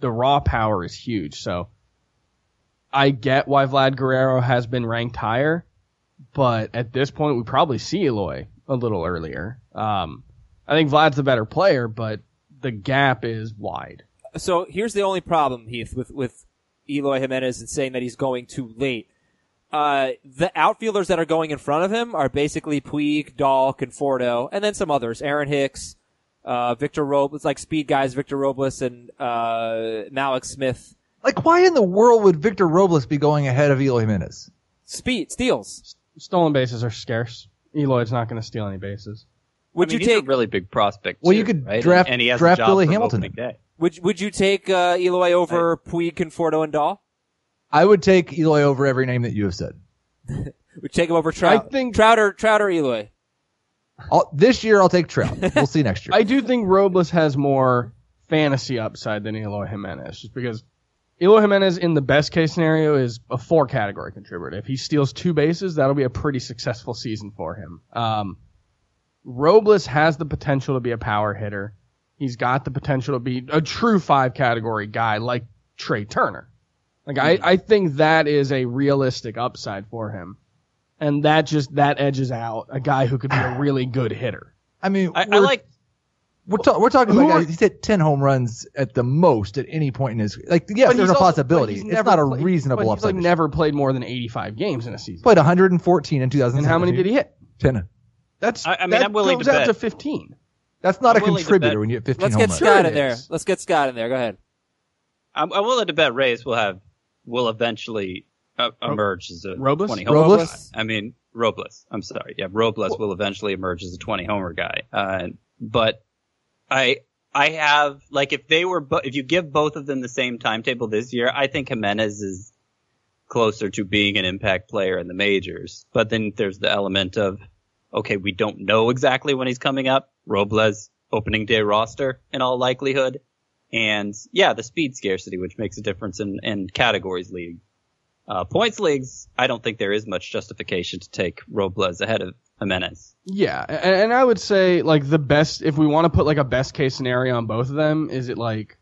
the raw power is huge. So I get why Vlad Guerrero has been ranked higher but at this point, we probably see Eloy a little earlier. Um, I think Vlad's the better player, but the gap is wide. So here's the only problem, Heath, with with Eloy Jimenez and saying that he's going too late. Uh, the outfielders that are going in front of him are basically Puig, Dahl, Conforto, and then some others. Aaron Hicks, uh, Victor Robles, like speed guys, Victor Robles and, uh, Mallex Smith. Like, why in the world would Victor Robles be going ahead of Eloy Jimenez? Speed, steals. Stolen bases are scarce. Eloy's not going to steal any bases. Would I mean, you he's take, a really big prospect. Well, too, you could right? draft- and he has draft Billy Hamilton. Day. would, would you take, uh, Eloy over Puig, Conforto, and Dahl? I would take Eloy over every name that you have said. Would take him over Trout? I think- Trout or, Trout or Eloy? I'll, this year I'll take Trout. We'll see next year. I do think Robles has more fantasy upside than Eloy Jimenez, just because Eloy Jimenez in the best case scenario is a four category contributor. If he steals two bases, that'll be a pretty successful season for him. Um, Robles has the potential to be a power hitter. He's got the potential to be a true five category guy like Trea Turner. Like I, I think that is a realistic upside for him. And that just, that edges out a guy who could be a really good hitter. I mean, I, I like. We're, ta- we're talking about guys. He's hit ten home runs at the most at any point in his like. Yes, But there's he's a also- possibility. but he's It's never not a played- reasonable But he's upside. like never played more than 85 games in a season. Played 114 in 2000. And how many did he hit? Ten. That's I- I mean, that I'm willing goes to out bet. to 15. That's not I'm a willing to contributor when you hit 15 Let's home get runs. Scott in there. is. Let's get Scott in there. Go ahead. I'm, I'm willing to bet Reyes will have will eventually uh, emerge as a Robles? 20 homer. Robles? I mean Robles. I'm sorry. Yeah, Robles will eventually emerge as a 20 homer guy. Uh, but I I have like if they were if you give both of them the same timetable this year, I think Jimenez is closer to being an impact player in the majors. But then there's the element of okay, we don't know exactly when he's coming up. Robles opening day roster in all likelihood. And yeah, the speed scarcity, which makes a difference in, in categories league. Uh, points leagues, I don't think there is much justification to take Robles ahead of Jimenez. Yeah, and, and I would say like the best if we want to put like a best case scenario on both of them, is it like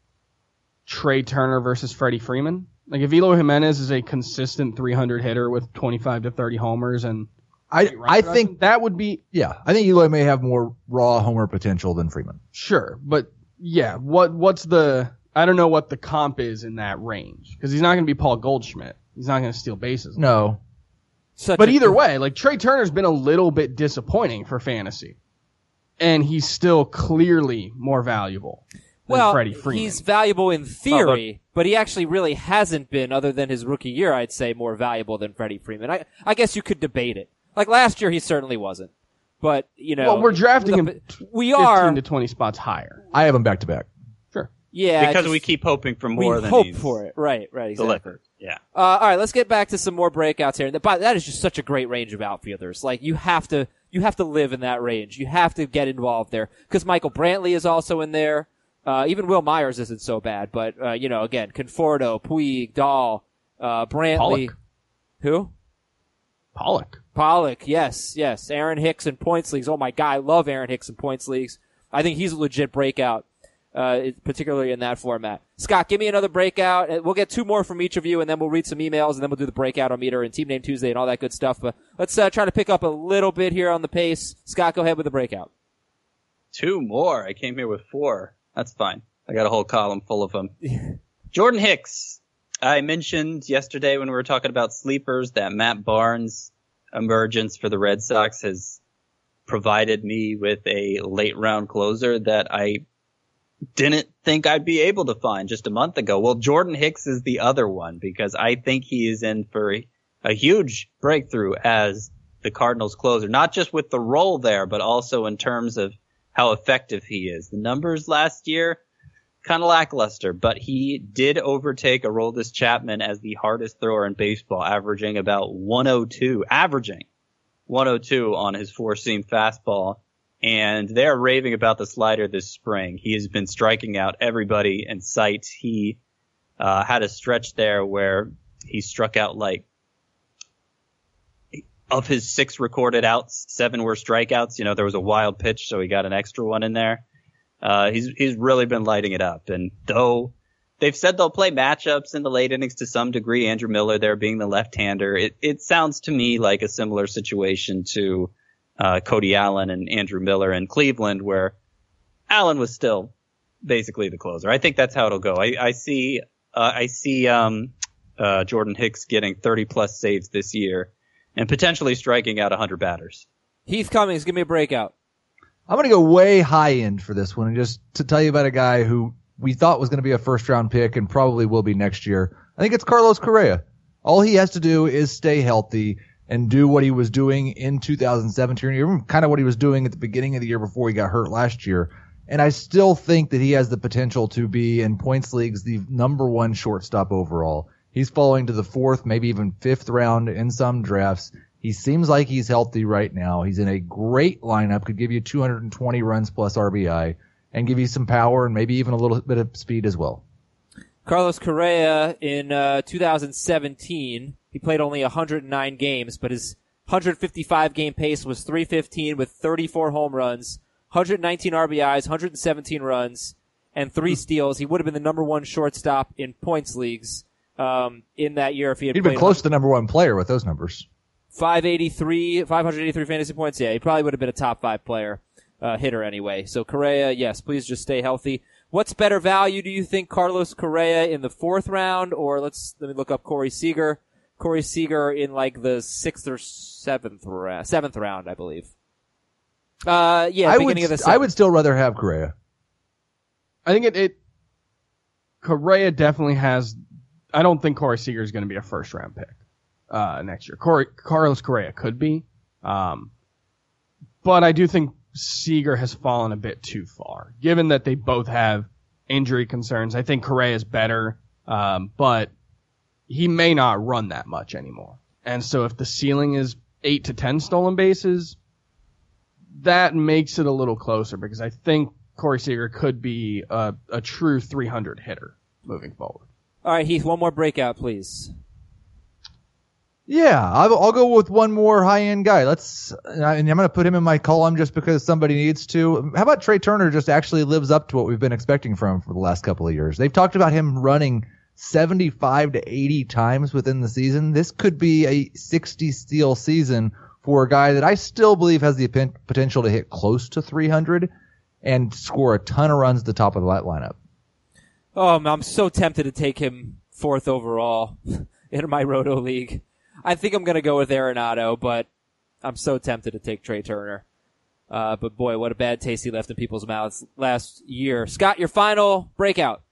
Trea Turner versus Freddie Freeman? Like if Eloy Jimenez is a consistent 300 hitter with 25 to 30 homers and I I think that would be yeah, I think Eloy may have more raw homer potential than Freeman. sure, but yeah, what what's the I don't know what the comp is in that range because he's not going to be Paul Goldschmidt. He's not going to steal bases. No, Such But a- either way, like Trea Turner's been a little bit disappointing for fantasy, and he's still clearly more valuable than well, Freddie Freeman. he's valuable in oh, theory, but he actually really hasn't been, other than his rookie year, I'd say, more valuable than Freddie Freeman. I, I guess you could debate it. Like last year, he certainly wasn't. But you know, well, we're drafting the- him We are 15 are, to 20 spots higher. I have him back to back. Yeah, because just- we keep hoping for we more than hope for it. Right, right, exactly. delivered. Yeah. Uh, all right, let's get back to some more breakouts here. But that is just such a great range of outfielders. Like you have to, you have to live in that range. You have to get involved there because Michael Brantley is also in there. Uh, even Wil Myers isn't so bad, but uh, you know, again, Conforto, Puig, Dahl, uh, Brantley, Pollock. who? Pollock. Pollock, yes, yes. Aaron Hicks in points leagues. Oh my god, I love Aaron Hicks in points leagues. I think he's a legit breakout, uh, particularly in that format. Scott, give me another breakout. and We'll get two more from each of you, and then we'll read some emails, and then we'll do the breakout on meter and Team Name Tuesday and all that good stuff. But let's uh, try to pick up a little bit here on the pace. Scott, go ahead with the breakout. Two more. I came here with four. That's fine. I got a whole column full of them. Jordan Hicks. I mentioned yesterday when we were talking about sleepers that Matt Barnes' emergence for the Red Sox has provided me with a late round closer that I didn't think I'd be able to find just a month ago. Well, Jordan Hicks is the other one because I think he is in for a, huge breakthrough as the Cardinals closer, not just with the role there, but also in terms of how effective he is. The numbers last year, kind of lackluster, but he did overtake Aroldis Chapman as the hardest thrower in baseball, averaging about 102, averaging 102 on his four seam fastball. And they're raving about the slider this spring. He has been striking out everybody in sight. He uh, had a stretch there where he struck out like of his six recorded outs, seven were strikeouts. You know, there was a wild pitch, so he got an extra one in there. Uh, he's he's really been lighting it up. And though they've said they'll play matchups in the late innings to some degree, Andrew Miller there being the left-hander, it it sounds to me like a similar situation to uh, Cody Allen and Andrew Miller in Cleveland, where Allen was still basically the closer. I think that's how it'll go. I, I see uh, I see um, uh, Jordan Hicks getting 30 plus saves this year and potentially striking out 100 batters. Heath Cummings, give me a breakout. I'm going to go way high end for this one and just to tell you about a guy who we thought was going to be a first round pick and probably will be next year. I think it's Carlos Correa. All he has to do is stay healthy and do what he was doing in 2017, even kind of what he was doing at the beginning of the year before he got hurt last year. And I still think that he has the potential to be in points leagues the number one shortstop overall. He's falling to the fourth, maybe even fifth round in some drafts. He seems like he's healthy right now. He's in a great lineup, could give you 220 runs plus RBI and give you some power and maybe even a little bit of speed as well. Carlos Correa in uh, 2017, he played only 109 games, but his 155 game pace was 315 with 34 home runs, 119 RBIs, 117 runs, and three steals. He would have been the number one shortstop in points leagues um, in that year if he had He'd been close to the number one player with those numbers. 583, 583 fantasy points. Yeah, he probably would have been a top five player. uh, hitter anyway. So Correa, yes, please just stay healthy. What's better value? Do you think Carlos Correa in the fourth round, or let's let me look up Corey Seager. Corey Seager in like the sixth or seventh round, seventh round, I believe. Uh, yeah, I beginning would, of the I would still rather have Correa. I think it, it Correa definitely has. I don't think Corey Seager is going to be a first round pick uh, next year. Corey, Carlos Correa could be, um, but I do think Seager has fallen a bit too far, given that they both have injury concerns. I think Correa is better, um, but he may not run that much anymore. And so if the ceiling is eight to ten stolen bases, that makes it a little closer because I think Corey Seager could be a, a true 300 hitter moving forward. All right, Heath, one more breakout, please. Yeah, I'll, I'll go with one more high end guy. Let's, and I'm going to put him in my column just because somebody needs to. How about Trea Turner just actually lives up to what we've been expecting from him for the last couple of years? They've talked about him running 75 to 80 times within the season. This could be a 60 steal season for a guy that I still believe has the potential to hit close to 300 and score a ton of runs at the top of the lineup. Oh, I'm so tempted to take him fourth overall in my Roto League. I think I'm going to go with Arenado, but I'm so tempted to take Trea Turner. Uh, but boy, what a bad taste he left in people's mouths last year. Scott, your final breakout.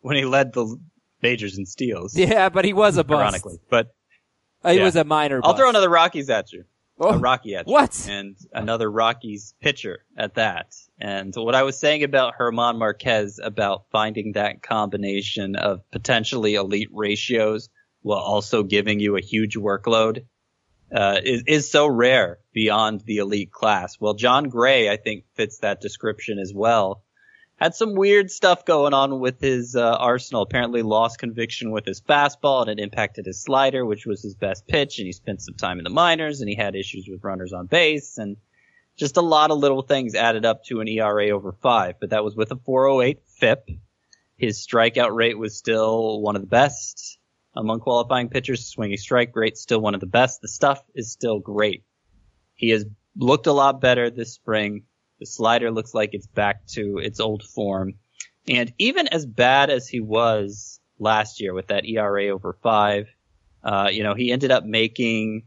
when he led the majors in steals. Yeah, but he was a bust. ironically, but Uh, He yeah. was a minor I'll throw another Rockies at you. Oh, a Rocky at you. what? And another Rockies pitcher at that. And what I was saying about German Marquez about finding that combination of potentially elite ratios while also giving you a huge workload uh, is, is so rare beyond the elite class. Well, Jon Gray, I think, fits that description as well. Had some weird stuff going on with his uh, arsenal. Apparently lost conviction with his fastball and it impacted his slider, which was his best pitch. And he spent some time in the minors and he had issues with runners on base and just a lot of little things added up to an ERA over five. But that was with a 408 FIP. His strikeout rate was still one of the best among qualifying pitchers. Swinging strike rate still one of the best. The stuff is still great. He has looked a lot better this spring. The slider looks like it's back to its old form. And even as bad as he was last year with that ERA over five, uh, you know, he ended up making,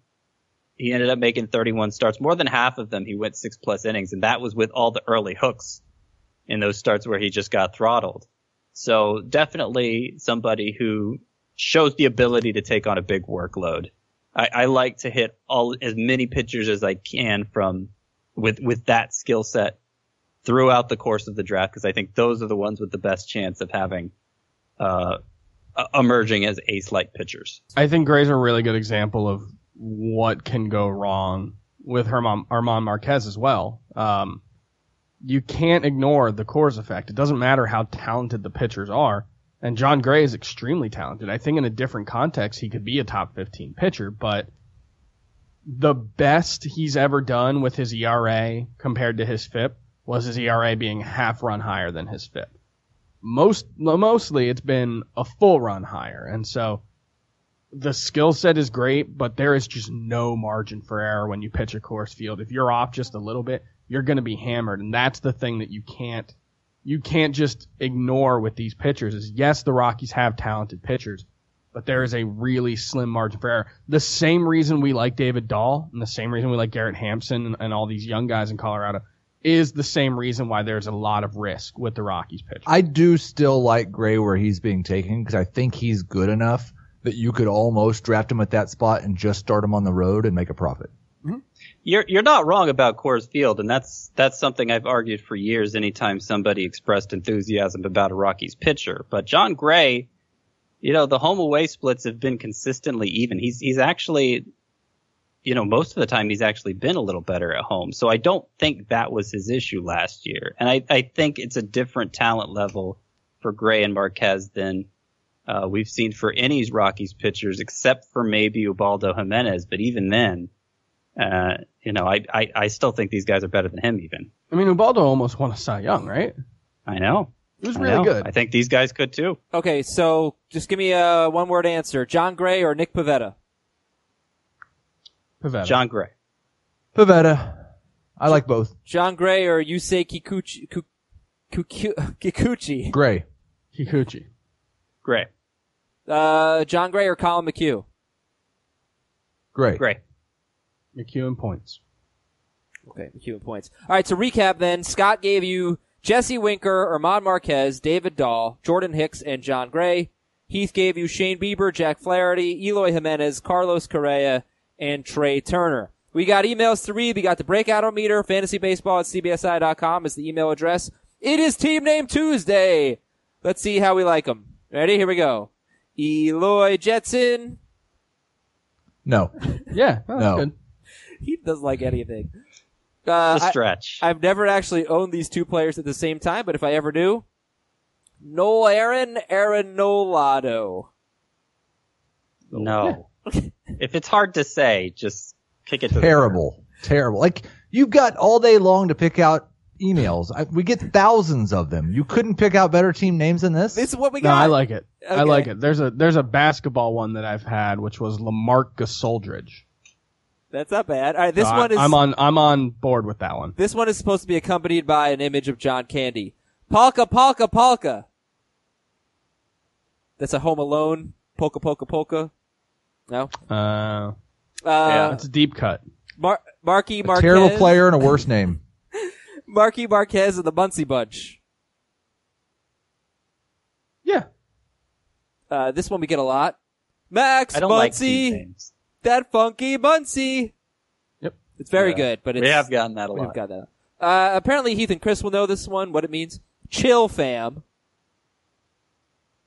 he ended up making 31 starts. More than half of them, he went six plus innings. And that was with all the early hooks in those starts where he just got throttled. So definitely somebody who shows the ability to take on a big workload. I, I like to hit all as many pitchers as I can from with with that skill set throughout the course of the draft because I think those are the ones with the best chance of having uh, emerging as ace-like pitchers. I think Gray's a really good example of what can go wrong with German, Armand Marquez as well. Um, you can't ignore the Coors effect. It doesn't matter how talented the pitchers are. And Jon Gray is extremely talented. I think in a different context, he could be a top 15 pitcher, but the best he's ever done with his ERA compared to his FIP was his ERA being half run higher than his FIP. Most, mostly it's been a full run higher. And so the skill set is great, but there is just no margin for error when you pitch a Coors Field. If you're off just a little bit, you're going to be hammered. And that's the thing that you can't, you can't just ignore with these pitchers is yes, the Rockies have talented pitchers, but there is a really slim margin for error. The same reason we like David Dahl and the same reason we like Garrett Hampson and, and all these young guys in Colorado is the same reason why there's a lot of risk with the Rockies pitchers. I do still like Gray where he's being taken because I think he's good enough that you could almost draft him at that spot and just start him on the road and make a profit. You're you're not wrong about Coors Field, and that's that's something I've argued for years. Anytime somebody expressed enthusiasm about a Rockies pitcher, but Jon Gray, you know, the home away splits have been consistently even. He's he's actually, you know, most of the time he's actually been a little better at home. So I don't think that was his issue last year, and I I think it's a different talent level for Gray and Marquez than. Uh, we've seen for any Rockies pitchers, except for maybe Ubaldo Jimenez, but even then, uh, you know, I, I, I still think these guys are better than him even. I mean, Ubaldo almost won a Cy Young, right? I know. It was I really know. good. I think these guys could too. Okay, so just give me a one word answer. Jon Gray or Nick Pivetta? Pivetta. Jon Gray. Pivetta. I like both. Jon Gray or Yusei Kikuchi? Ku- Kuku- Kikuchi? Gray. Kikuchi. Gray. Uh, Jon Gray or Collin McHugh? Gray. Great. McEwen points. Okay, McHugh points. All right, to recap then, Scott gave you Jesse Winker, Armand Marquez, David Dahl, Jordan Hicks, and Jon Gray. Heath gave you Shane Bieber, Jack Flaherty, Eloy Jimenez, Carlos Correa, and Trea Turner. We got emails to read. We got the breakout meter. Fantasybaseball at cbsi.com is the email address. It is Team Name Tuesday. Let's see how we like them. Ready? Here we go. Eloy Jetson. No. Yeah, well, that's No. Good. He doesn't like anything. Uh, The I- stretch. I've never actually owned these two players at the same time, but if I ever do, Noel Aaron, Aaron Nolado. no. if it's hard to say, just kick it to the Terrible. Terrible. Like, you've got all day long to pick out emails. I, we get thousands of them. You couldn't pick out better team names than this? This is what we No, got. I like it. I like it. There's a there's a basketball one that I've had, which was Lamarck Gasoldridge. That's not bad. All right, this So one I, is I'm on I'm on board with that one. this one is supposed to be accompanied by an image of John Candy. Polka, polka, polka. That's a Home Alone. Polka, polka, polka. No. Uh, Uh, that's a deep cut. Mar- Marky a Marquez. terrible player and a worse name. Marky Marquez and the Muncy Bunch. Yeah, Uh, this one we get a lot. Max I don't like team Muncy, names. That funky Muncy. Yep. It's very Yeah. good, but it's, We have gotten that a lot. we've got that. Uh, apparently Heath and Chris will know this one, what it means. Chill fam.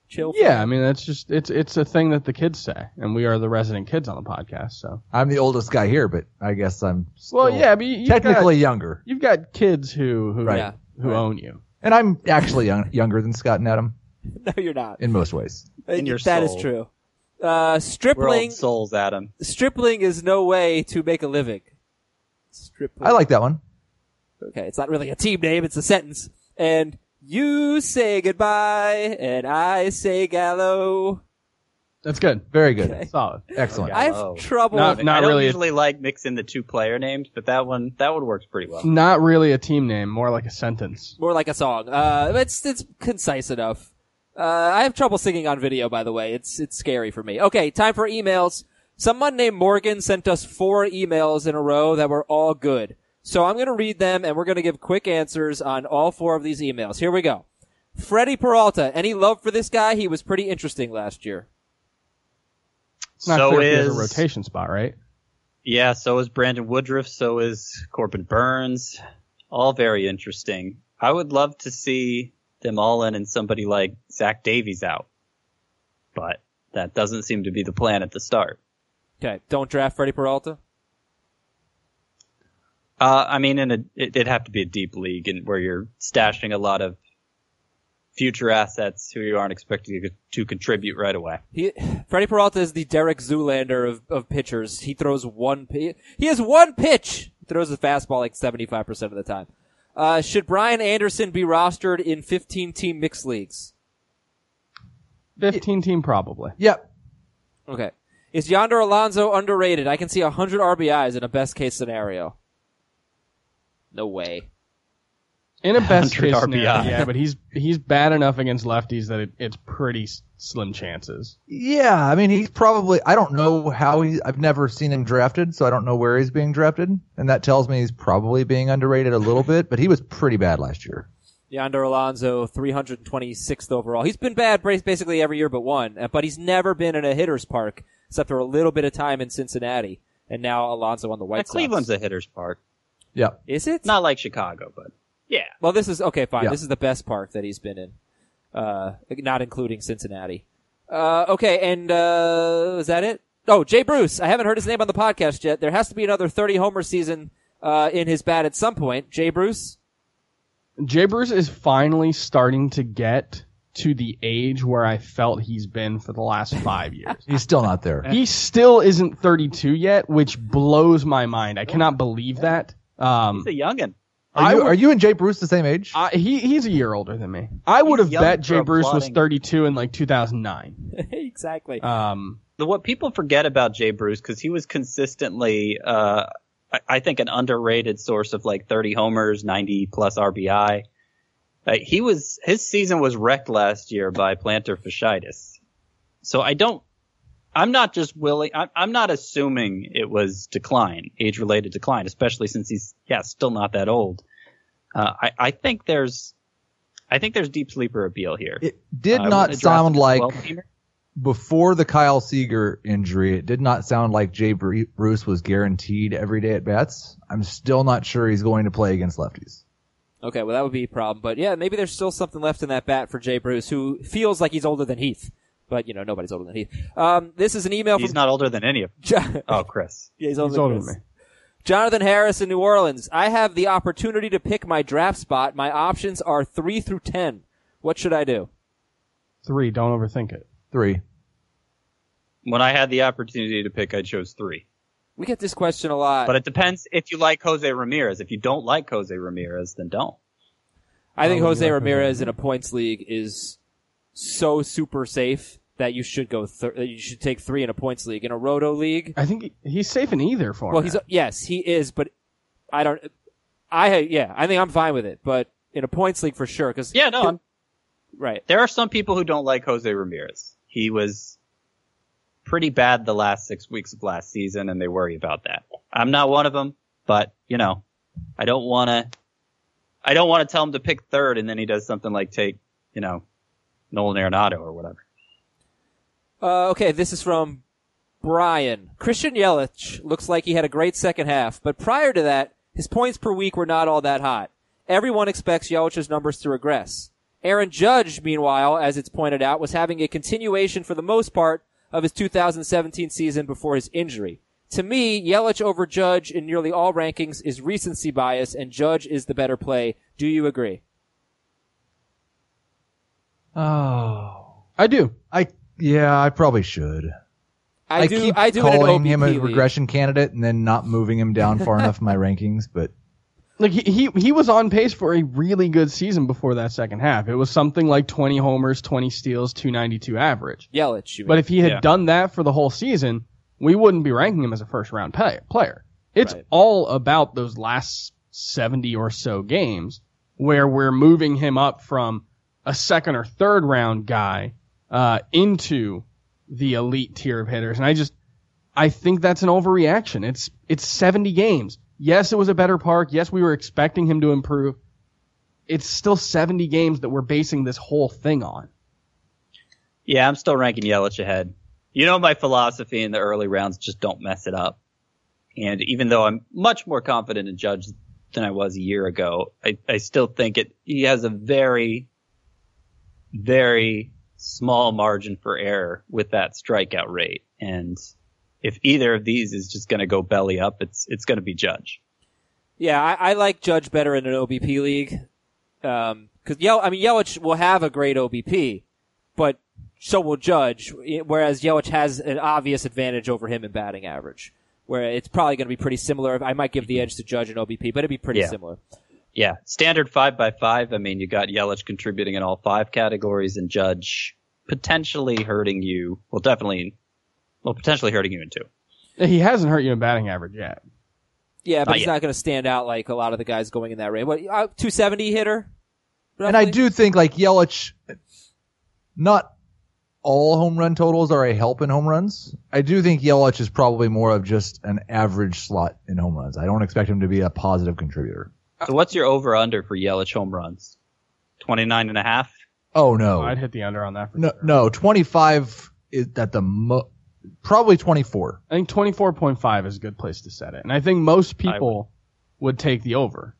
Chill fam. yeah. I mean, that's just it's it's a thing that the kids say, and we are the resident kids on the podcast. So, I'm the oldest guy here, but I guess I'm still well, yeah, but you- you've technically got, younger. you've got kids who who Right. Yeah. who Right. own you. And I'm actually young, younger than Scott and Adam No, you're not. in most ways. In your That is soul. true. Uh, We're stripling, old souls, Adam. stripling is no way to make a living. Stripling. I like that one. Okay, it's not really a team name, it's a sentence. And you say goodbye, and I say gallo. That's good. Very good. Okay. Solid. Excellent. I have trouble. Not- not I don't really a- usually like mixing the two player names, but that one that one works pretty well. Not really a team name, more like a sentence. More like a song. Uh, it's it's concise enough. Uh, I have trouble singing on video, by the way. It's it's scary for me. Okay, time for emails. Someone named Morgan sent us four emails in a row that were all good. So I'm gonna read them and we're gonna give quick answers on all four of these emails. Here we go. Freddie Peralta. Any love for this guy? He was pretty interesting last year. It's not So clear if he has is- a rotation spot, right? Yeah, so is Brandon Woodruff, so is Corbin Burnes. All very interesting. I would love to see them all in and somebody like Zach Davies out. But that doesn't seem to be the plan at the start. Okay, don't draft Freddie Peralta. Uh, I mean, in a, it, it'd have to be a deep league and where you're stashing a lot of future assets who you aren't expecting to, to contribute right away. He, Freddie Peralta is the Derek Zoolander of, of pitchers. He throws one, he has one pitch. He throws a fastball like 75% of the time. Uh, should Brian Anderson be rostered in 15 team mixed leagues? 15 team probably. Yep. Okay. Is Yonder Alonso underrated? I can see 100 RBIs in a best case scenario. No way. In a best 100 case scenario, yeah, but he's he's bad enough against lefties that it, it's pretty s- slim chances. Yeah, I mean, he's probably, I don't know how he, I've never seen him drafted, so I don't know where he's being drafted. And that tells me he's probably being underrated a little bit, but he was pretty bad last year. Yonder Alonso, 326th overall. He's been bad basically every year but one, uh, but he's never been in a hitter's park except for a little bit of time in Cincinnati. And now Alonso on the White Yeah, Sox. Cleveland's a hitter's park. Yeah. Is it? Not like Chicago, but yeah. Well, this is okay. Fine. Yeah. This is the best park that he's been in, uh, not including Cincinnati. Uh, okay, and uh, is that it? Oh, Jay Bruce. I haven't heard his name on the podcast yet. There has to be another 30 homer season uh, in his bat at some point. Jay Bruce. Jay Bruce is finally starting to get to the age where I felt he's been for the last five years. He's still not there. he still isn't 32 yet, which blows my mind. I cannot believe that. Um, He's a youngin. Are you, would- are you and Jay Bruce the same age? I, he he's a year older than me. I would have bet Jay Bruce was 32 in like 2009. exactly. Um, The, what people forget about Jay Bruce, because he was consistently uh, I, I think an underrated source of like 30 homers, 90 plus RBI. Uh, he was his season was wrecked last year by plantar fasciitis. So I don't. I'm not just willing. I'm, I'm not assuming it was decline, age related decline, especially since he's yeah still not that old. Uh, I I think there's. I think there's deep sleeper appeal here. It did I not sound him as a like before the Kyle Seager injury. It did not sound like Jay Bruce was guaranteed every day at bats. I'm still not sure he's going to play against lefties. Okay, well that would be a problem, but yeah, maybe there's still something left in that bat for Jay Bruce, who feels like he's older than Heath. But you know, nobody's older than Heath. Um, this is an email from He's from not older than any of. Jo- Oh, Chris. Yeah, he's older, He's than, older Chris. than me. Jonathan Harris in New Orleans. I have the opportunity to pick my draft spot. My options are three through ten. What should I do? Three. Don't overthink it. Three. When I had the opportunity to pick, I chose three. We get this question a lot. But it depends if you like Jose Ramirez. If you don't like Jose Ramirez, then don't. I think Oh, Jose Ramirez in a points league is so super safe that you should go. Thir- that you should take three in a points league. In a roto league, I think he's safe in either format. well, he's yes, he is, but I don't. I yeah, I think I'm fine with it, but in a points league for sure. Because Yeah, no, I'm, right. there are some people who don't like Jose Ramirez. He was pretty bad the last six weeks of last season, and they worry about that. I'm not one of them, but you know, I don't want to. I don't want to tell him to pick third, and then he does something like take, you know, Nolan Arenado or whatever. Uh, okay, this is from Brian. Christian Yelich looks like he had a great second half, but prior to that, his points per week were not all that hot. Everyone expects Yelich's numbers to regress. Aaron Judge, meanwhile, as it's pointed out, was having a continuation for the most part of his 2017 season before his injury. To me, Yelich over Judge in nearly all rankings is recency bias, and Judge is the better play. Do you agree? Oh. I do. I yeah, I probably should. I, do. keep I do calling him a league. regression candidate and then not moving him down far enough in my rankings, but Like he, he he was on pace for a really good season before that second half. It was something like 20 homers, 20 steals, 292 average. Yelich. You. But if he had Yeah. done that for the whole season, we wouldn't be ranking him as a first round pay, player. It's Right. all about those last 70 or so games where we're moving him up from a second or third round guy uh, into the elite tier of hitters. And I just, I think that's an overreaction. It's, it's 70 games. Yes, it was a better park. Yes, we were expecting him to improve. It's still 70 games that we're basing this whole thing on. Yeah, I'm still ranking Yelich ahead. You know my philosophy in the early rounds, just don't mess it up. And even though I'm much more confident in Judge than I was a year ago, I, I still think it, he has a very, very small margin for error with that strikeout rate. And if either of these is just going to go belly up, it's, it's going to be Judge. Yeah, I, I like Judge better in an OBP league. Um 'cause Yel- I mean, Yelich will have a great OBP, but so will Judge, whereas Yelich has an obvious advantage over him in batting average, where it's probably going to be pretty similar. I might give the edge to Judge in OBP, but it'd be pretty Yeah. similar. Yeah, standard five by five. I mean, you got Yelich contributing in all five categories and Judge potentially hurting you. Well, definitely, well, potentially hurting you in two. He hasn't hurt you in batting average yet. Yeah, but Not he's yet. not going to stand out like a lot of the guys going in that range. What, uh, 270 hitter? and I do think like Yelich, not all home run totals are a help in home runs. I do think Yelich is probably more of just an average slot in home runs. I don't expect him to be a positive contributor. So what's your over under for Yelich home runs? 29 and a half? Oh no, I'd hit the under on that for no, sure. no, 25 is at the mo- probably 24. I think 24.5 is a good place to set it. And I think most people would. take the over.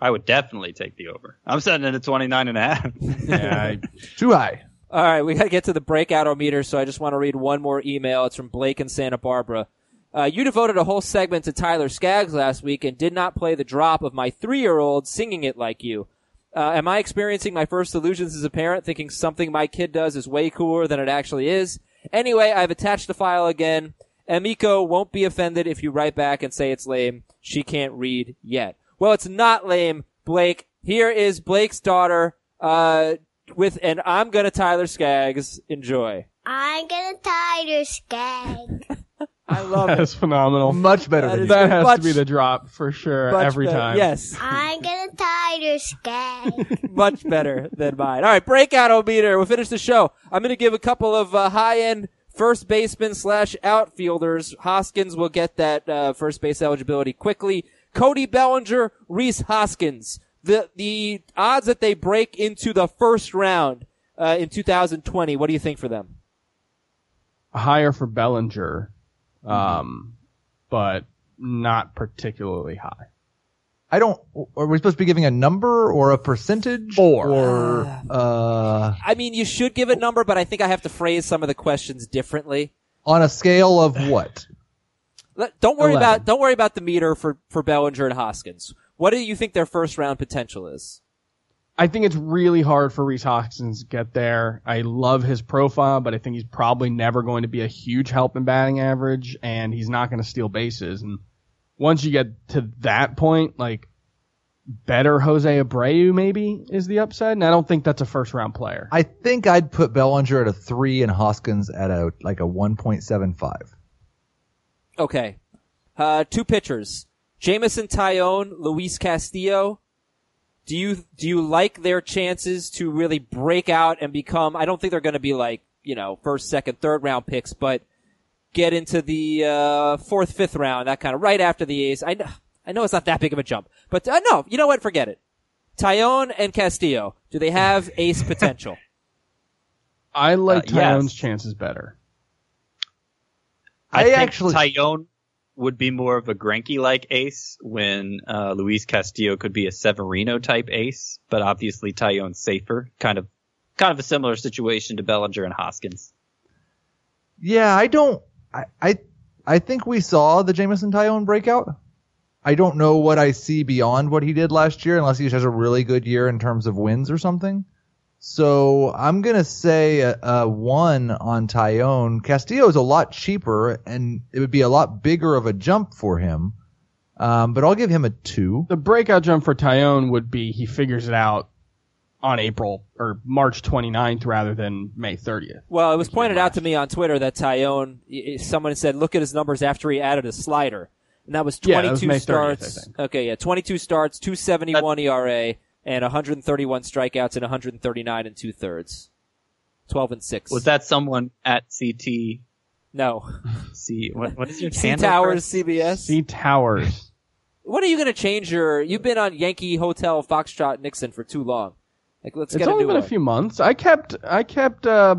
I would definitely take the over. I'm setting it at 29 and a half. Yeah, I, Too high. All right, we got to get to the breakout meter, so I just want to read one more email. It's from Blake in Santa Barbara. Uh, you devoted a whole segment to Tyler Skaggs last week and did not play the drop of my three-year-old singing it like you. Uh, am I experiencing my first illusions as a parent, thinking something my kid does is way cooler than it actually is? Anyway, I've attached the file again. Emiko won't be offended if you write back and say it's lame. She can't read yet. Well, it's not lame, Blake. Here is Blake's daughter, uh, with, and I'm gonna Tyler Skaggs. Enjoy. I'm gonna Tyler your skag. I love That it. is phenomenal. Much better That than is you. That has much- to be the drop for sure Much every better. time. Yes, I'm gonna tie your skate. much better than mine. All right, breakout meter. We'll finish the show. I'm going to give a couple of uh, high end first baseman slash outfielders. Hoskins will get that uh, first base eligibility quickly. Cody Bellinger, Rhys Hoskins. The the odds that they break into the first round uh, in 2020. What do you think for them? Higher for Bellinger, um, but not particularly high. I don't. Are we supposed to be giving a number or a percentage? Four. Or uh, I mean, you should give a number, but I think I have to phrase some of the questions differently. on a scale of what? Don't worry 11. about don't worry about the meter for for Bellinger and Hoskins. What do you think their first round potential is? I think it's really hard for Rhys Hoskins to get there. I love his profile, but I think he's probably never going to be a huge help in batting average, and he's not going to steal bases. And once you get to that point, like better Jose Abreu maybe is the upside, and I don't think that's a first round player. I think I'd put Bellinger at a three and Hoskins at a like a one point seven five. Okay. Uh, two pitchers. Jameson Taillon, Luis Castillo. Do you, do you like their chances to really break out and become, I don't think they're going to be like, you know, first, second, third round picks, but get into the, uh, fourth, fifth round, that kind of right after the ace. I know, I know it's not that big of a jump, but uh, no, you know what? Forget it. Taillon and Castillo, do they have ace potential? I like Uh, yes. Taillon's chances better. I, I think actually- Taillon would be more of a Greinke like ace when uh, Luis Castillo could be a Severino type ace, but obviously Taillon's safer. Kind of, kind of a similar situation to Bellinger and Hoskins. Yeah, I don't. I I, I think we saw the Jameson Taillon breakout. I don't know what I see beyond what he did last year, unless he has a really good year in terms of wins or something. So I'm gonna say a, a one on Taillon. Castillo is a lot cheaper, and it would be a lot bigger of a jump for him. Um, but I'll give him a two. The breakout jump for Taillon would be he figures it out on April or March 29th rather than May 30th. Well, it was pointed out to me on Twitter that Taillon, y- y- someone said, look at his numbers after he added a slider. And that was Yeah, 22 that was May 30th, I starts. think. okay, yeah, 22 starts, 271 ERA, and 131 strikeouts and 139 and two thirds. 12 and 6. Was that someone at CT? No. C, what, what is your C Towers, Chris? CBS. C Towers. When are you going to change your, you've been on Yankee Hotel Foxtrot Nixon for too long. Like, let's It's get a only new been one. a few months. I kept I kept uh,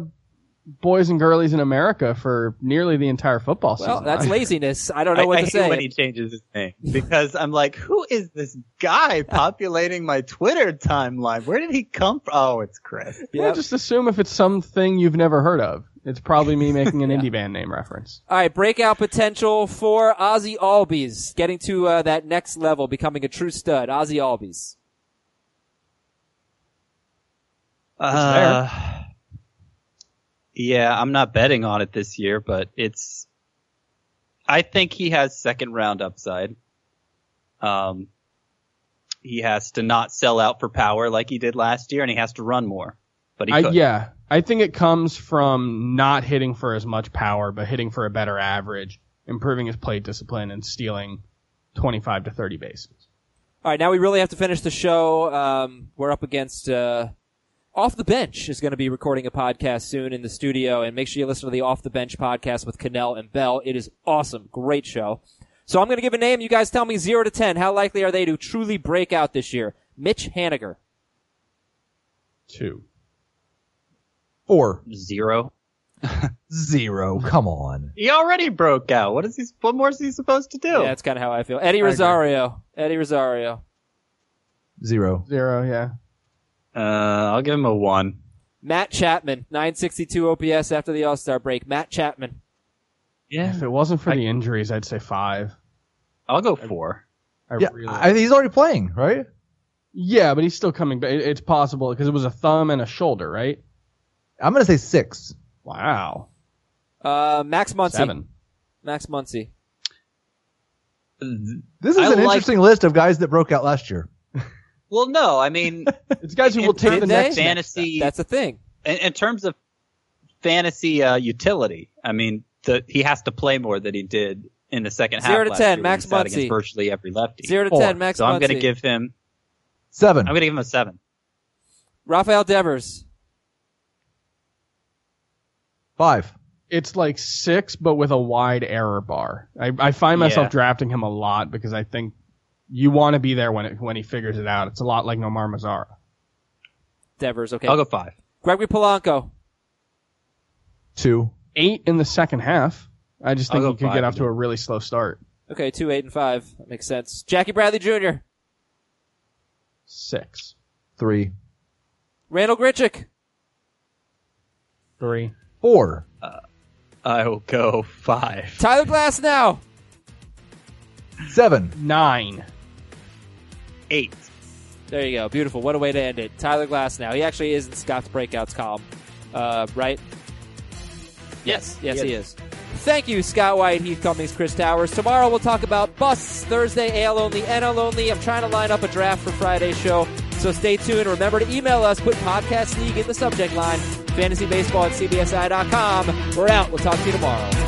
boys and girlies in America for nearly the entire football season. well, that's laziness. I don't know I, what I to hate say. when he changes his name because I'm like, who is this guy populating my Twitter timeline? Where did he come from? Oh, it's Chris. Yeah, just assume if it's something you've never heard of, it's probably me making an indie band name reference. All right, breakout potential for Ozzy Albies, getting to uh, that next level, becoming a true stud. Ozzy Albies. Uh, yeah, I'm not betting on it this year, but it's. I think he has second round upside. Um, he has to not sell out for power like he did last year, and he has to run more. But he I, yeah, I think it comes from not hitting for as much power, but hitting for a better average, improving his plate discipline, and stealing 25 to 30 bases. All right, now we really have to finish the show. Um, we're up against uh, Off the Bench is going to be recording a podcast soon in the studio, and make sure you listen to the Off the Bench podcast with Cannell and Bell. It is awesome, great show. So I'm going to give a name. You guys tell me zero to ten. How likely are they to truly break out this year? Mitch Haniger. Two. Four. Zero. Zero. Come on. He already broke out. What is he? What more is he supposed to do? Yeah, that's kind of how I feel. Eddie Rosario. Eddie Rosario. Zero. Zero, yeah. Uh, I'll give him a one. Matt Chapman, 962 OPS after the All Star break. Matt Chapman. Yeah, If it wasn't for the injuries, I'd say five. I'll go four. I Yeah, really. I, he's already playing, right? yeah, but he's still coming back. It- It's possible because it was a thumb and a shoulder, right? I'm gonna say six. Wow. Uh, Max Muncy. Seven. Max Muncy. This is I an like- interesting list of guys that broke out last year. Well, no, I mean, It's guys who will take the they? next fantasy. That's a thing. in, in terms of fantasy uh, utility, I mean, the he has to play more than he did in the second half. Zero to last 10, year Max he Muncy. against virtually every lefty. Zero to Four. ten, Max so I'm going to give him. Seven. I'm going to give him a seven. Rafael Devers. Five. It's like six, but with a wide error bar. I, I find myself Yeah. drafting him a lot because I think you want to be there when it, when he figures it out. It's a lot like Nomar Mazara. Devers. Okay. I'll go five. Gregory Polanco. Two. Eight in the second half. I just think go he could get off to a really slow start. Okay, two, eight, and five. That makes sense. Jackie Bradley Jr. Six, Three. Randal Grichuk. three, Four. Uh, I will go five. Tyler Glasnow. Seven. nine. Eight. There you go. Beautiful. What a way to end it. Tyler Glasnow. He actually is in Scott's Breakouts column. Uh, right? Yes. Yes, he is. Thank you, Scott White, Heath Cummings, Chris Towers. Tomorrow we'll talk about busts. Thursday, AL only, NL only. I'm trying to line up a draft for Friday's show, so stay tuned. Remember to email us. Put Podcast League in the subject line. Fantasy Baseball at CBSI.com. We're out. We'll talk to you tomorrow.